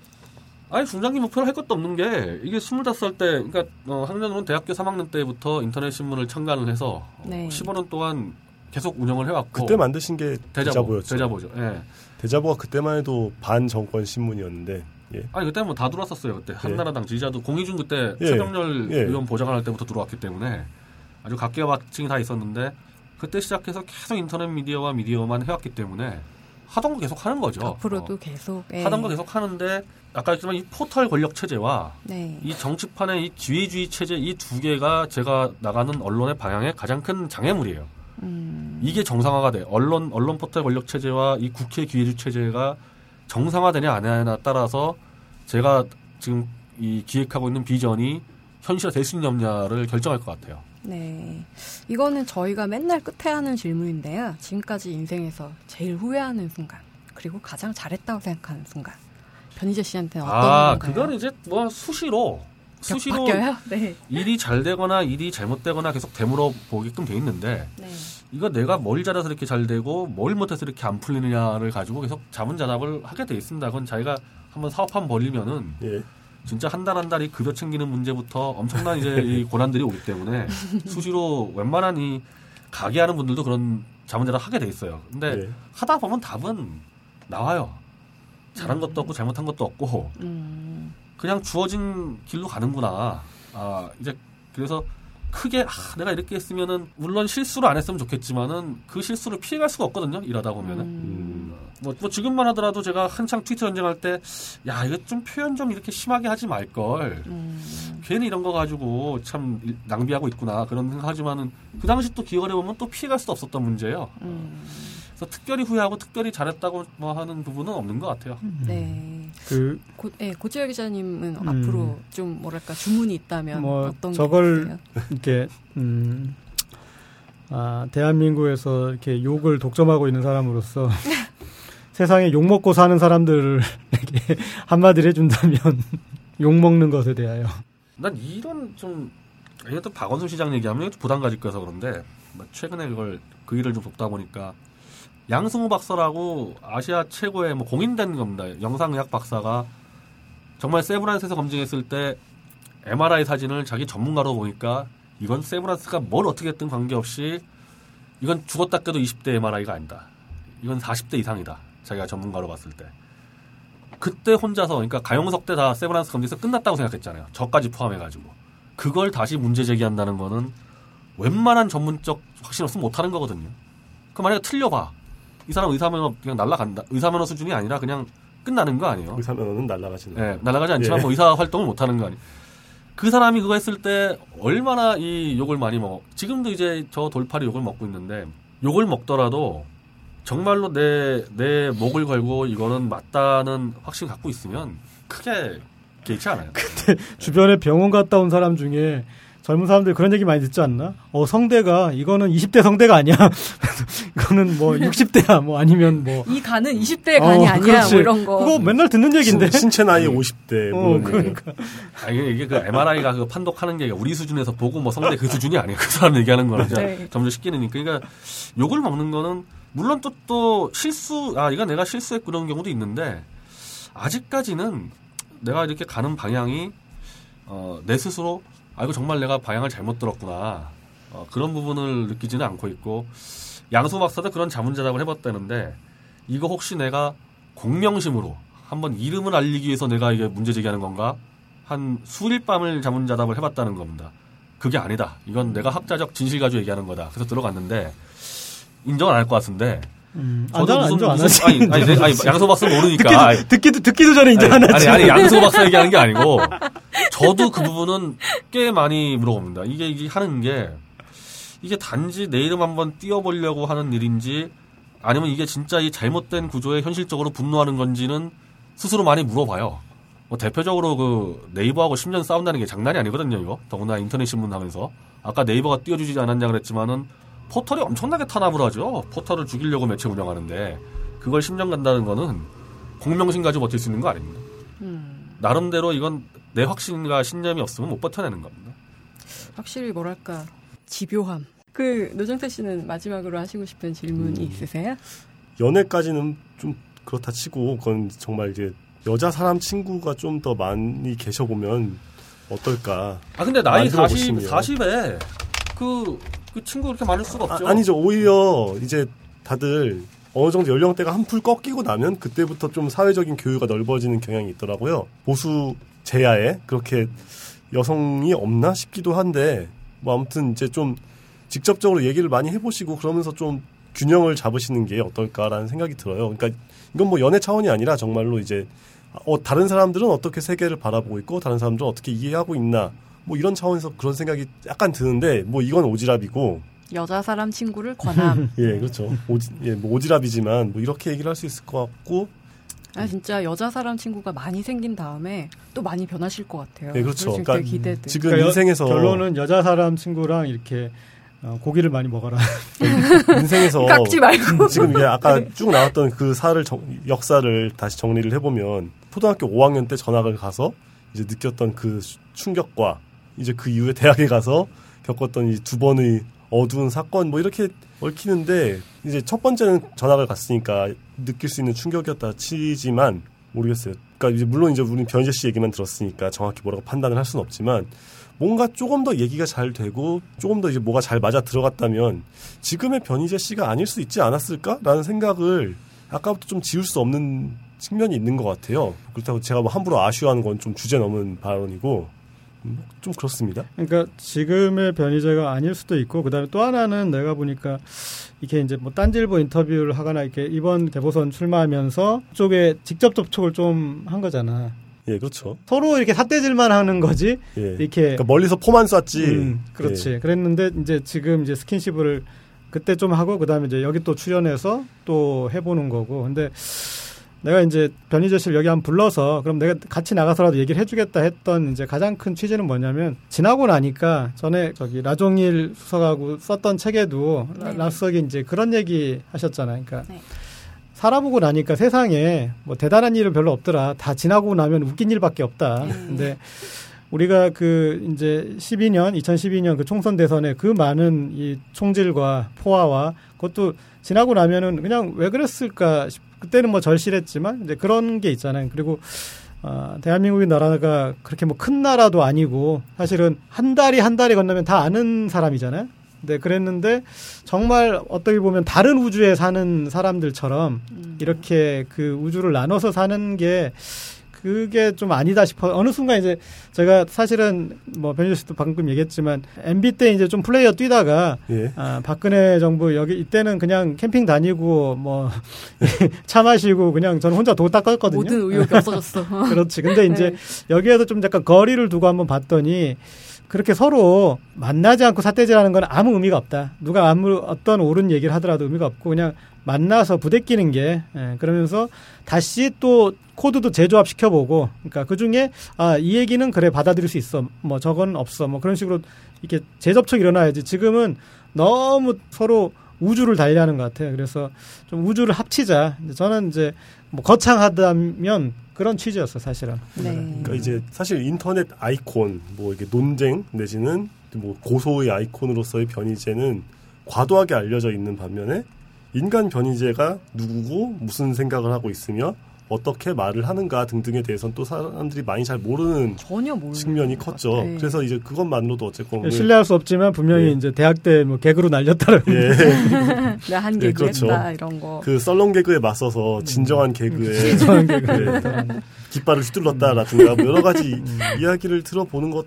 아니 중장기 목표를 할 것도 없는 게 이게 25살 때 그러니까 어, 학년으로는 대학교 3학년 때부터 인터넷 신문을 청간을 해서 어, 네. 15년 동안 계속 운영을 해왔고 그때 만드신 게 대자보 대자보 였죠. 대자보죠. 예. 대자보가 그때만 해도 반 정권 신문이었는데 예. 아니 그때 뭐 다 들어왔었어요 그때 한나라당 지지자도 공희준 그때 예. 최병렬 예. 의원 보좌관 할 때부터 들어왔기 때문에 아주 각계각층이 다 있었는데 그때 시작해서 계속 인터넷 미디어와 미디어만 해왔기 때문에 하던 거 계속 하는 거죠. 앞으로도 어. 계속 예. 하던 거 계속 하는데 아까 했지만 이 포털 권력 체제와 네. 이 정치판의 이 기회주의 체제 이 두 개가 제가 나가는 언론의 방향의 가장 큰 장애물이에요. 음, 이게 정상화가 돼. 언론 언론 포털 권력 체제와 이 국회 기회주 체제가 정상화되냐 안 하냐에 따라서 제가 지금 이 기획하고 있는 비전이 현실화 될 수 있냐 없냐를 결정할 것 같아요. 네. 이거는 저희가 맨날 끝에 하는 질문인데요. 지금까지 인생에서 제일 후회하는 순간 그리고 가장 잘했다고 생각하는 순간 변희재 씨한테는 어떤 아, 건가요? 그건 이제 뭐 수시로 수시로 바뀌어요? 네. 일이 잘 되거나 일이 잘못되거나 계속 되물어 보게끔 돼 있는데 네. 이거 내가 뭘 잘해서 이렇게 잘 되고 뭘 못해서 이렇게 안 풀리느냐를 가지고 계속 자문자답을 하게 돼 있습니다. 그건 자기가 한번 사업 한번 벌리면은 예. 진짜 한 달 한 달이 급여 챙기는 문제부터 엄청난 이제 이 고난들이 오기 때문에 수시로 웬만한 이 가게 하는 분들도 그런 자문자답 하게 돼 있어요. 근데 예. 하다 보면 답은 나와요. 잘한 것도 없고 잘못한 것도 없고 음, 그냥 주어진 길로 가는구나. 아, 이제 그래서 크게 아, 내가 이렇게 했으면은 물론 실수를 안 했으면 좋겠지만은 그 실수를 피해갈 수가 없거든요. 일하다 보면은. 음, 뭐, 뭐 지금만 하더라도 제가 한창 트위터 전쟁할 때 야, 이거 좀 표현 좀 이렇게 심하게 하지 말 걸. 음, 괜히 이런 거 가지고 참 일- 낭비하고 있구나. 그런 생각하지만은 그 당시 또 기억을 해보면 또 피해갈 수도 없었던 문제예요. 음, 그래서 특별히 후회하고 특별히 잘했다고 뭐 하는 부분은 없는 것 같아요. 네. 그 고, 예, 고지열 기자님은 음. 앞으로 좀 뭐랄까 주문이 있다면 뭐 어떤 저걸? 이렇게 음, 아, 대한민국에서 이렇게 욕을 독점하고 있는 사람으로서 세상에 욕 먹고 사는 사람들에게 한마디를 해준다면 욕 먹는 것에 대하여 난 이런 좀 이것도 박원순 시장 얘기하면 좀 부담 가질 거여서 그런데 뭐 최근에 그걸 그 일을 좀 돕다 보니까 양승우 박사라고 아시아 최고의 뭐 공인된 겁니다. 영상의학 박사가 정말 세브란스에서 검증했을 때 MRI 사진을 자기 전문가로 보니까 이건 세브란스가 뭘 어떻게 했든 관계없이 이건 죽었다 깨도 20대 MRI가 아니다. 이건 40대 이상이다. 자기가 전문가로 봤을 때. 그때 혼자서 그러니까 가용석 때 다 세브란스 검증에서 끝났다고 생각했잖아요. 저까지 포함해가지고 그걸 다시 문제 제기한다는 거는 웬만한 전문적 확신 없으면 못하는 거거든요. 그 만약에 틀려봐 이 사람 의사 면허 그냥 날라간다. 의사 면허 수준이 아니라 그냥 끝나는 거 아니에요. 의사 면허는 날라가지는. 예, 날아가지 않지만 예. 뭐 의사 활동을 못 하는 거 아니에요. 그 사람이 그거 했을 때 얼마나 이 욕을 많이 먹어. 지금도 이제 저 돌팔이 욕을 먹고 있는데 욕을 먹더라도 정말로 내, 내 목을 걸고 이거는 맞다는 확신 갖고 있으면 크게 개의치 않아요. 주변에 병원 갔다 온 사람 중에 젊은 사람들 그런 얘기 많이 듣지 않나? 어 성대가 이거는 20대 성대가 아니야. 이거는 뭐 60대야 뭐 아니면 뭐 이 간은 20대 간이 어, 아니야 그렇지. 뭐 이런 거. 그거 맨날 듣는 얘기인데. 신, 신체 나이 50대. 어, 뭐 이런 그러니까. 아, 이게, 이게 그 MRI가 그 판독하는 게 우리 수준에서 보고 뭐 성대 그 수준이 아니에요. 그 사람 얘기하는 거는 네. 점점 쉽게니까. 그러니까 욕을 먹는 거는 물론 또, 또 실수, 아, 이거 내가 실수했고 그런 경우도 있는데 아직까지는 내가 이렇게 가는 방향이 어, 내 스스로 아, 이거 정말 내가 방향을 잘못 들었구나. 어, 그런 부분을 느끼지는 않고 있고 양수 박사도 그런 자문자답을 해봤다는데 이거 혹시 내가 공명심으로 한번 이름을 알리기 위해서 내가 이게 문제 제기하는 건가? 한 수일 밤을 자문자답을 해봤다는 겁니다. 그게 아니다. 이건 내가 학자적 진실 가지고 얘기하는 거다. 그래서 들어갔는데 인정을 안할 것 같은데. 음, 저도 안전 안전 안 하지. 아니, 아니, 내- 아니, 양소 박사 모르니까. 아니, 듣기도, 듣기도 듣기도 전에 인정 안 아니, 하지. 아니, 아니, 양소 박사 얘기하는 게 아니고 저도 그 부분은 꽤 많이 물어봅니다. 이게, 이게 하는 게 이게 단지 내 이름 한번 띄워보려고 하는 일인지 아니면 이게 진짜 이 잘못된 구조에 현실적으로 분노하는 건지는 스스로 많이 물어봐요. 뭐 대표적으로 그 네이버하고 10년 싸운다는 게 장난이 아니거든요, 이거. 더구나 인터넷 신문 하면서. 아까 네이버가 띄워주지 않았냐 그랬지만은 포털이 엄청나게 탄압을 하죠. 포털을 죽이려고 매체 운영하는데 그걸 10년 간다는 거는 공명심 가지고 버틸 수 있는 거 아닙니다. 음, 나름대로 이건 내 확신과 신념이 없으면 못 버텨내는 겁니다. 확실히 뭐랄까 집요함. 그 노정태 씨는 마지막으로 하시고 싶은 질문이 음. 있으세요? 연애까지는 좀 그렇다 치고 그건 정말 이제 여자 사람 친구가 좀 더 많이 계셔 보면 어떨까. 아 근데 나이 40, 만들어보시면. 40에 그, 그 친구 그렇게 많을 수가 없죠. 아, 니죠 오히려 이제 다들 어느 정도 연령대가 한풀 꺾이고 나면 그때부터 좀 사회적인 교류가 넓어지는 경향이 있더라고요. 보수 제야에 그렇게 여성이 없나 싶기도 한데 뭐 아무튼 이제 좀 직접적으로 얘기를 많이 해보시고 그러면서 좀 균형을 잡으시는 게 어떨까라는 생각이 들어요. 그러니까 이건 뭐 연애 차원이 아니라 정말로 이제 어, 다른 사람들은 어떻게 세계를 바라보고 있고 다른 사람들은 어떻게 이해하고 있나 뭐 이런 차원에서 그런 생각이 약간 드는데 뭐 이건 오지랖이고 여자 사람 친구를 권함. 예 그렇죠 오지, 예, 뭐 오지랖이지만 뭐 이렇게 얘기를 할 수 있을 것 같고 아 진짜 여자 사람 친구가 많이 생긴 다음에 또 많이 변하실 것 같아요. 예 그렇죠 그러니까 되게 기대돼. 지금 그러니까 여- 인생에서 결론은 여자 사람 친구랑 이렇게 어, 고기를 많이 먹어라. 인생에서 깎지 말고. 지금 이게 아까 쭉 나왔던 그 사를 정- 역사를 다시 정리를 해보면 초등학교 5학년 때 전학을 가서 이제 느꼈던 그 수- 충격과 이제 그 이후에 대학에 가서 겪었던 이 두 번의 어두운 사건 뭐 이렇게 얽히는데 이제 첫 번째는 전학을 갔으니까 느낄 수 있는 충격이었다 치지만 모르겠어요. 그러니까 이제 물론 이제 우리 변희재 씨 얘기만 들었으니까 정확히 뭐라고 판단을 할 수는 없지만 뭔가 조금 더 얘기가 잘 되고 조금 더 이제 뭐가 잘 맞아 들어갔다면 지금의 변희재 씨가 아닐 수 있지 않았을까라는 생각을 아까부터 좀 지울 수 없는 측면이 있는 것 같아요. 그렇다고 제가 뭐 함부로 아쉬워하는 건 좀 주제 넘은 발언이고 음, 좀 그렇습니다. 그러니까 지금의 변희재가 아닐 수도 있고 그다음에 또 하나는 내가 보니까 이게 이제 뭐 딴지일보 인터뷰를 하거나 이렇게 이번 대보선 출마하면서 쪽에 직접 접촉을 좀 한 거잖아. 예, 그렇죠. 서로 이렇게 삿대질만 하는 거지. 예. 이렇게 그러니까 멀리서 포만 쐈지. 음, 그렇지. 예. 그랬는데 이제 지금 이제 스킨십을 그때 좀 하고 그다음에 이제 여기 또 출연해서 또 해보는 거고. 근데 내가 이제 변희재 씨를 여기 한번 불러서 그럼 내가 같이 나가서라도 얘기를 해주겠다 했던 이제 가장 큰 취지는 뭐냐면 지나고 나니까 전에 저기 라종일 수석하고 썼던 책에도 라- 네. 라 수석이 이제 그런 얘기 하셨잖아요. 그러니까 네. 살아보고 나니까 세상에 뭐 대단한 일은 별로 없더라. 다 지나고 나면 웃긴 일밖에 없다. 음. 근데 우리가 그 이제 12년 2012년 그 총선 대선에 그 많은 이 총질과 포화와 그것도 지나고 나면은 그냥 왜 그랬을까 싶 그때는 뭐 절실했지만 이제 그런 게 있잖아요. 그리고 어, 대한민국이 나라가 그렇게 뭐 큰 나라도 아니고 사실은 한 달이 한 달이 건너면 다 아는 사람이잖아요. 근데 그랬는데 정말 어떻게 보면 다른 우주에 사는 사람들처럼 음. 이렇게 그 우주를 나눠서 사는 게 그게 좀 아니다 싶어. 어느 순간 이제 제가 사실은 뭐 변희재 씨도 방금 얘기했지만 MB 때 이제 좀 플레이어 뛰다가 예. 아, 박근혜 정부 여기 이때는 그냥 캠핑 다니고 뭐 차 마시고 그냥 저는 혼자 도 닦았거든요. 모든 의욕이 없어졌어. 그렇지. 근데 이제 네. 여기에서 좀 약간 거리를 두고 한번 봤더니 그렇게 서로 만나지 않고 삿대질하는 건 아무 의미가 없다. 누가 아무 어떤 옳은 얘기를 하더라도 의미가 없고 그냥 만나서 부대끼는 게 예, 그러면서 다시 또 코드도 재조합 시켜보고 그러니까 그 중에 아 이 얘기는 그래 받아들일 수 있어 뭐 저건 없어 뭐 그런 식으로 이렇게 재접촉이 일어나야지 지금은 너무 서로 우주를 달리하는 것 같아요. 그래서 좀 우주를 합치자. 이제 저는 이제 뭐 거창하다면 그런 취지였어 사실은. 네. 그러니까 이제 사실 인터넷 아이콘, 뭐 이게 논쟁 내지는 뭐 고소의 아이콘으로서의 변희재는 과도하게 알려져 있는 반면에 인간 변희재가 누구고 무슨 생각을 하고 있으며 어떻게 말을 하는가 등등에 대해서는 또 사람들이 많이 잘 모르는 전혀 측면이 것 컸죠. 같아. 그래서 이제 그것만으로도 어쨌건 오늘 신뢰할 수 없지만 분명히 예. 이제 대학 때 뭐 개그로 날렸다는 예, 내가 한 네, 얘기 그렇죠. 했다 이런 거. 그 썰렁 개그에 맞서서 진정한 개그에 진정한 개그. 예, 깃발을 휘둘렀다라든가 뭐 여러 가지 이야기를 들어보는 것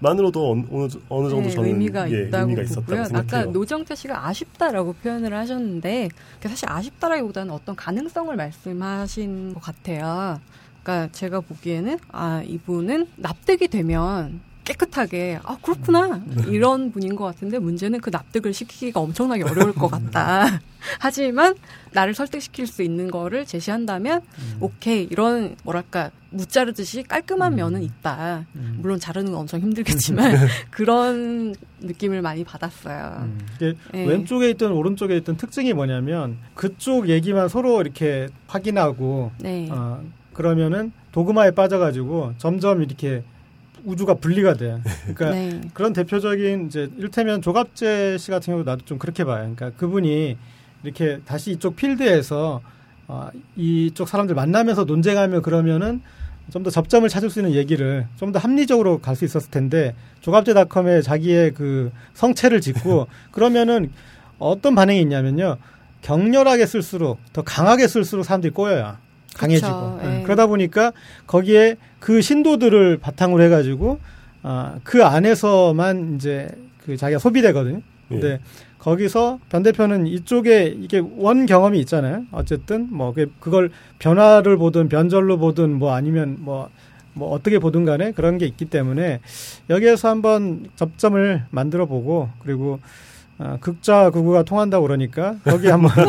만으로도 어느, 어느, 정도 네, 저는 의미가 예, 있다고 의미가 있었다고 보고요. 생각해요. 아까 노정태 씨가 아쉽다라고 표현을 하셨는데 사실 아쉽다라기보다는 어떤 가능성을 말씀하신 것 같아요. 그러니까 제가 보기에는 아 이분은 납득이 되면 깨끗하게 아 그렇구나 이런 분인 것 같은데 문제는 그 납득을 시키기가 엄청나게 어려울 것 같다. 하지만 나를 설득시킬 수 있는 거를 제시한다면 오케이 이런 뭐랄까 무자르듯이 깔끔한 면은 있다. 음. 물론 자르는 건 엄청 힘들겠지만 그런 느낌을 많이 받았어요. 음. 이게 네. 왼쪽에 있든 오른쪽에 있든 특징이 뭐냐면 그쪽 얘기만 서로 이렇게 확인하고 네. 어, 그러면은 도그마에 빠져가지고 점점 이렇게 우주가 분리가 돼. 그러니까 네. 그런 대표적인 이제 이를테면 조갑재 씨 같은 경우도 나도 좀 그렇게 봐요. 그러니까 그분이 이렇게 다시 이쪽 필드에서 어, 이쪽 사람들 만나면서 논쟁하며 그러면은 좀 더 접점을 찾을 수 있는 얘기를 좀 더 합리적으로 갈 수 있었을 텐데 조갑재닷컴에 자기의 그 성체를 짓고 그러면은 어떤 반응이 있냐면요 격렬하게 쓸수록 더 강하게 쓸수록 사람들이 꼬여요 강해지고 그쵸, 예. 예. 그러다 보니까 거기에 그 신도들을 바탕으로 해가지고 아, 그 안에서만 이제 그 자기가 소비되거든요. 근데 예. 거기서 변 대표는 이쪽에 이게 원 경험이 있잖아요. 어쨌든 뭐 그게- 그걸 변화를 보든 변절로 보든 뭐 아니면 뭐뭐 어떻게 보든 간에 그런 게 있기 때문에 여기에서 한번 접점을 만들어 보고 그리고 아, 극자 구구가 통한다 고 그러니까 거기 한번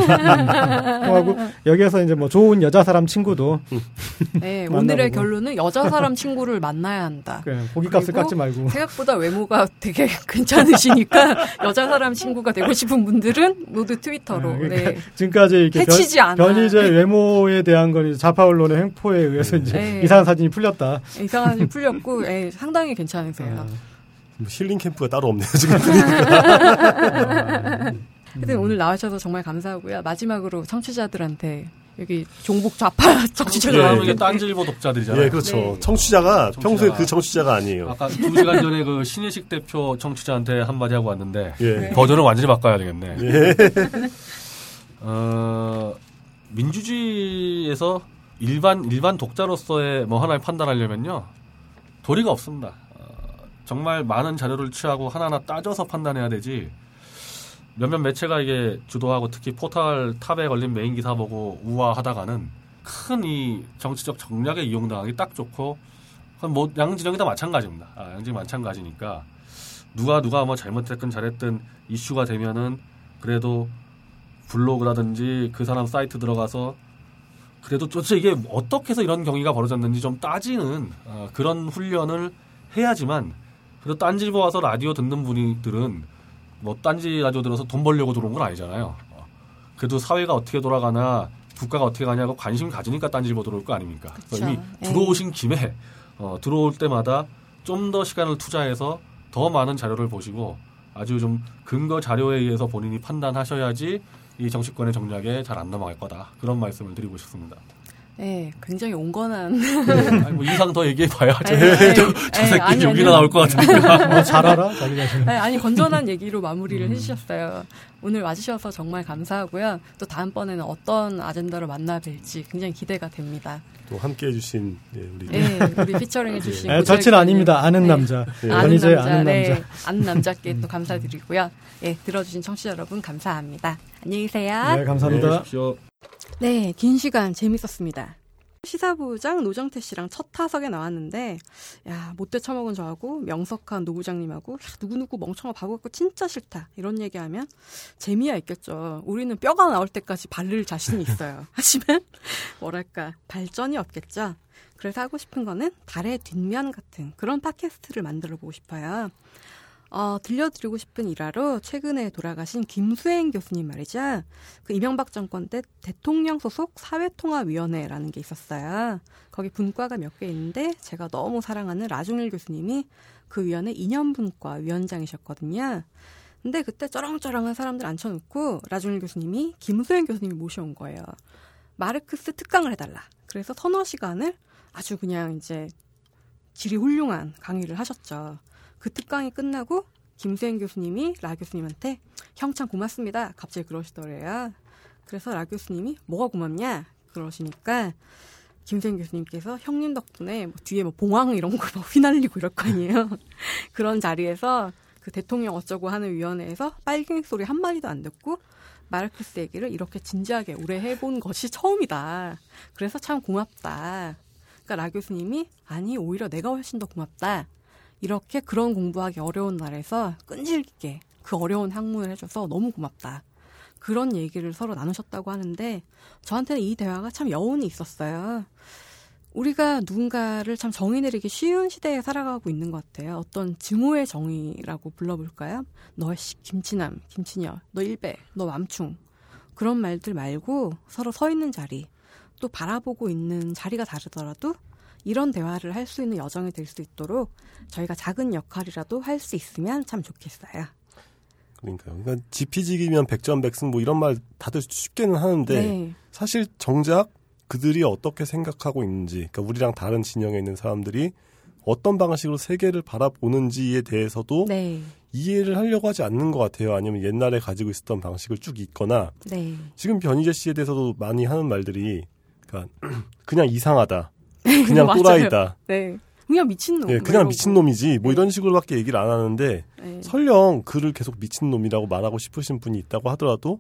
통하고 여기에서 이제 뭐 좋은 여자 사람 친구도 네. 오늘의 결론은 여자 사람 친구를 만나야 한다. 그 고기값을 깎지 말고 생각보다 외모가 되게 괜찮으시니까 여자 사람 친구가 되고 싶은 분들은 모두 트위터로. 아, 그러니까 네. 지금까지 이렇게 해치지 않아. 변희재 외모에 대한 건 자파 언론의 횡포에 의해서 이제 네. 이상한 사진이 풀렸다. 이상한 일 풀렸고 예, 상당히 괜찮으세요. 뭐 힐링 캠프가 따로 없네요 지금. 하여튼 오늘 나와주셔서 정말 감사하고요. 마지막으로 청취자들한테 여기 종북 좌파 청취자들 예, 예. 이게 딴지일보 독자들이잖아요. 예, 그렇죠. 네. 청취자가 청취자가- 평소에 그 청취자가 아니에요. 아까 두 시간 전에 그 신혜식 대표 청취자한테 한마디 하고 왔는데 예. 버전을 완전히 바꿔야 되겠네. 예. 어, 민주주의에서 일반 일반 독자로서의 뭐 하나를 판단하려면요 도리가 없습니다. 어, 정말 많은 자료를 취하고 하나하나 따져서 판단해야 되지. 몇몇 매체가 이게 주도하고 특히 포털 top에 걸린 메인 기사 보고 우와 하다가는 큰 이 정치적 정략에 이용당하기 딱 좋고 뭐 양진영이 다 마찬가지입니다. 아, 양진이 마찬가지니까 누가 누가 뭐 잘못했든 잘했든 이슈가 되면은 그래도 블로그라든지 그 사람 사이트 들어가서 그래도 도대체 이게 어떻게 해서 이런 경위가 벌어졌는지 좀 따지는 어, 그런 훈련을 해야지만 그래도 딴지보 와서 라디오 듣는 분들은 뭐 딴지 라디오 들어서 돈 벌려고 들어온 건 아니잖아요. 어, 그래도 사회가 어떻게 돌아가나 국가가 어떻게 가냐고 관심 가지니까 딴지보 들어올 거 아닙니까? 그래서 이미 예. 들어오신 김에 어, 들어올 때마다 좀 더 시간을 투자해서 더 많은 자료를 보시고 아주 좀 근거 자료에 의해서 본인이 판단하셔야지 이 정치권의 정략에 잘 안 넘어갈 거다. 그런 말씀을 드리고 싶습니다. 네, 굉장히 온건한. 아니, 뭐 이상 더 얘기해 봐야 저, 네, 네. 저, 저 네, 새끼 아니, 욕이나 아니. 나올 것 같으니까. 어, 잘 알아 자기 자신. 아니, 아니, 건전한 얘기로 마무리를 음. 해주셨어요. 오늘 와주셔서 정말 감사하고요. 또 다음번에는 어떤 아젠다로 만나 뵐지 굉장히 기대가 됩니다. 또 함께 해주신 예, 우리 네, 우리 피처링 해주신. 예, 고재열 절친 기자님. 아닙니다. 아는 네. 남자. 예. 아는 남자, 아는 네, 남자. 아는 남자께 또 감사드리고요. 예, 들어주신 청취자 여러분 감사합니다. 안녕히 계세요. 네, 감사합니다. 네, 긴 시간 재밌었습니다. 시사부장 노정태 씨랑 첫 타석에 나왔는데, 야, 못돼 처먹은 저하고 명석한 노부장님하고, 야, 누구누구 멍청한 바보 같고 진짜 싫다. 이런 얘기하면 재미야 있겠죠. 우리는 뼈가 나올 때까지 바를 자신이 있어요. 하지만, 뭐랄까, 발전이 없겠죠. 그래서 하고 싶은 거는 달의 뒷면 같은 그런 팟캐스트를 만들어 보고 싶어요. 어, 들려드리고 싶은 일화로 최근에 돌아가신 김수행 교수님 말이죠. 그 이명박 정권 때 대통령 소속 사회통합위원회라는 게 있었어요. 거기 분과가 몇 개 있는데 제가 너무 사랑하는 라중일 교수님이 그 위원회 2년 분과 위원장이셨거든요. 근데 그때 쩌렁쩌렁한 사람들 앉혀놓고 라중일 교수님이 김수행 교수님이 모셔온 거예요. 마르크스 특강을 해달라. 그래서 서너 시간을 아주 그냥 이제 질이 훌륭한 강의를 하셨죠. 그 특강이 끝나고 김수행 교수님이 라 교수님한테 형참 고맙습니다. 갑자기 그러시더래요. 그래서 라 교수님이 뭐가 고맙냐 그러시니까 김수행 교수님께서 형님 덕분에 뭐 뒤에 뭐 봉황 이런 거막 휘날리고 이럴 거 아니에요. 그런 자리에서 그 대통령 어쩌고 하는 위원회에서 빨갱이 소리 한 마디도 안 듣고 마르크스 얘기를 이렇게 진지하게 오래 해본 것이 처음이다. 그래서 참 고맙다. 그러니까 라 교수님이 아니 오히려 내가 훨씬 더 고맙다. 이렇게 그런 공부하기 어려운 날에서 끈질기게 그 어려운 학문을 해줘서 너무 고맙다. 그런 얘기를 서로 나누셨다고 하는데 저한테는 이 대화가 참 여운이 있었어요. 우리가 누군가를 참 정의 내리기 쉬운 시대에 살아가고 있는 것 같아요. 어떤 증오의 정의라고 불러볼까요? 너 씨, 김치남, 김치녀, 너 일배, 너 맘충. 그런 말들 말고 서로 서 있는 자리, 또 바라보고 있는 자리가 다르더라도 이런 대화를 할 수 있는 여정이 될 수 있도록 저희가 작은 역할이라도 할 수 있으면 참 좋겠어요. 그러니까요. 그러니까 지피지기면 백전백승 뭐 이런 말 다들 쉽게는 하는데 네. 사실 정작 그들이 어떻게 생각하고 있는지, 그러니까 우리랑 다른 진영에 있는 사람들이 어떤 방식으로 세계를 바라보는지에 대해서도 네. 이해를 하려고 하지 않는 것 같아요. 아니면 옛날에 가지고 있었던 방식을 쭉 잊거나 네. 지금 변희재 씨에 대해서도 많이 하는 말들이 그러니까 그냥 이상하다, 그냥 맞아요. 또라이다, 네. 그냥 미친놈. 예, 뭐 그냥. 미친놈이지 뭐 네. 이런 식으로밖에 얘기를 안 하는데 네. 설령 그를 계속 미친놈이라고 말하고 싶으신 분이 있다고 하더라도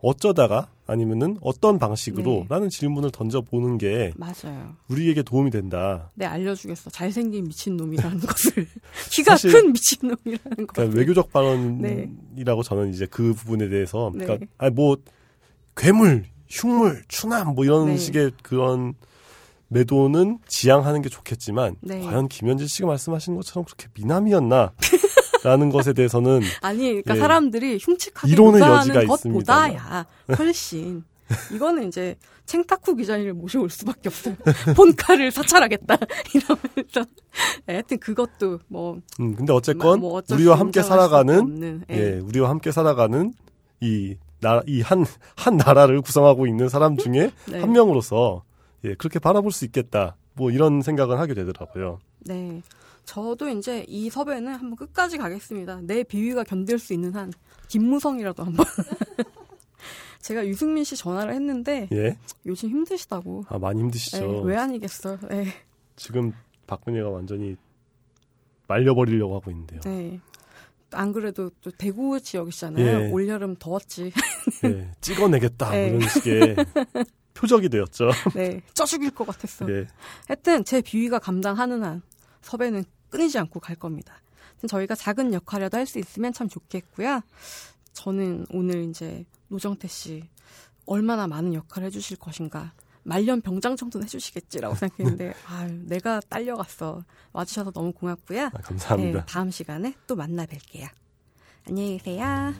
어쩌다가 아니면은 어떤 방식으로 네. 라는 질문을 던져보는 게 맞아요. 우리에게 도움이 된다. 네, 알려주겠어. 잘생긴 미친놈이라는 것을. 키가 큰 미친놈이라는 것을. 그러니까 외교적 발언이라고 네. 저는 이제 그 부분에 대해서 네. 그러니까 아니 뭐 괴물, 흉물, 추남 뭐 이런 네. 식의 그런 매도는 지양하는 게 좋겠지만 네. 과연 김현진 씨가 말씀하신 것처럼 그렇게 미남이었나? 라는 것에 대해서는 아니, 그러니까 예. 사람들이 흉측하게 이론의 여지가 것보다야 훨씬. 이거는 이제 챙타쿠 기자님을 모셔올 수밖에 없어요. 본카를 사찰하겠다 이러면서 네, 하여튼 그것도 뭐 음, 근데 어쨌건 뭐 우리와 수 함께 살아가는 예. 예, 우리와 함께 살아가는 이 나라 이한 한 나라를 구성하고 있는 사람 중에 네. 한 명으로서 예, 그렇게 바라볼 수 있겠다. 뭐 이런 생각을 하게 되더라고요. 네. 저도 이제 이 섭외는 한번 끝까지 가겠습니다. 내 비위가 견딜 수 있는 한 김무성이라도 한번. 제가 유승민 씨 전화를 했는데 예. 요즘 힘드시다고. 아, 많이 힘드시죠. 네, 왜 아니겠어. 네. 지금 박근혜가 완전히 말려버리려고 하고 있는데요. 네. 안 그래도 또 대구 지역이잖아요. 예. 올여름 더웠지. 예, 찍어내겠다. 뭐 네. 이런 식의 표적이 되었죠. 네. 쪄 죽일 것 같았어. 예. 하여튼 제 비위가 감당하는 한 섭외는 끊이지 않고 갈 겁니다. 저희가 작은 역할이라도 할 수 있으면 참 좋겠고요. 저는 오늘 이제 노정태 씨 얼마나 많은 역할을 해주실 것인가. 말년 병장 정도는 해주시겠지라고 생각했는데, 아유, 내가 딸려갔어. 와주셔서 너무 고맙고요. 아, 감사합니다. 네, 다음 시간에 또 만나 뵐게요. 안녕히 계세요.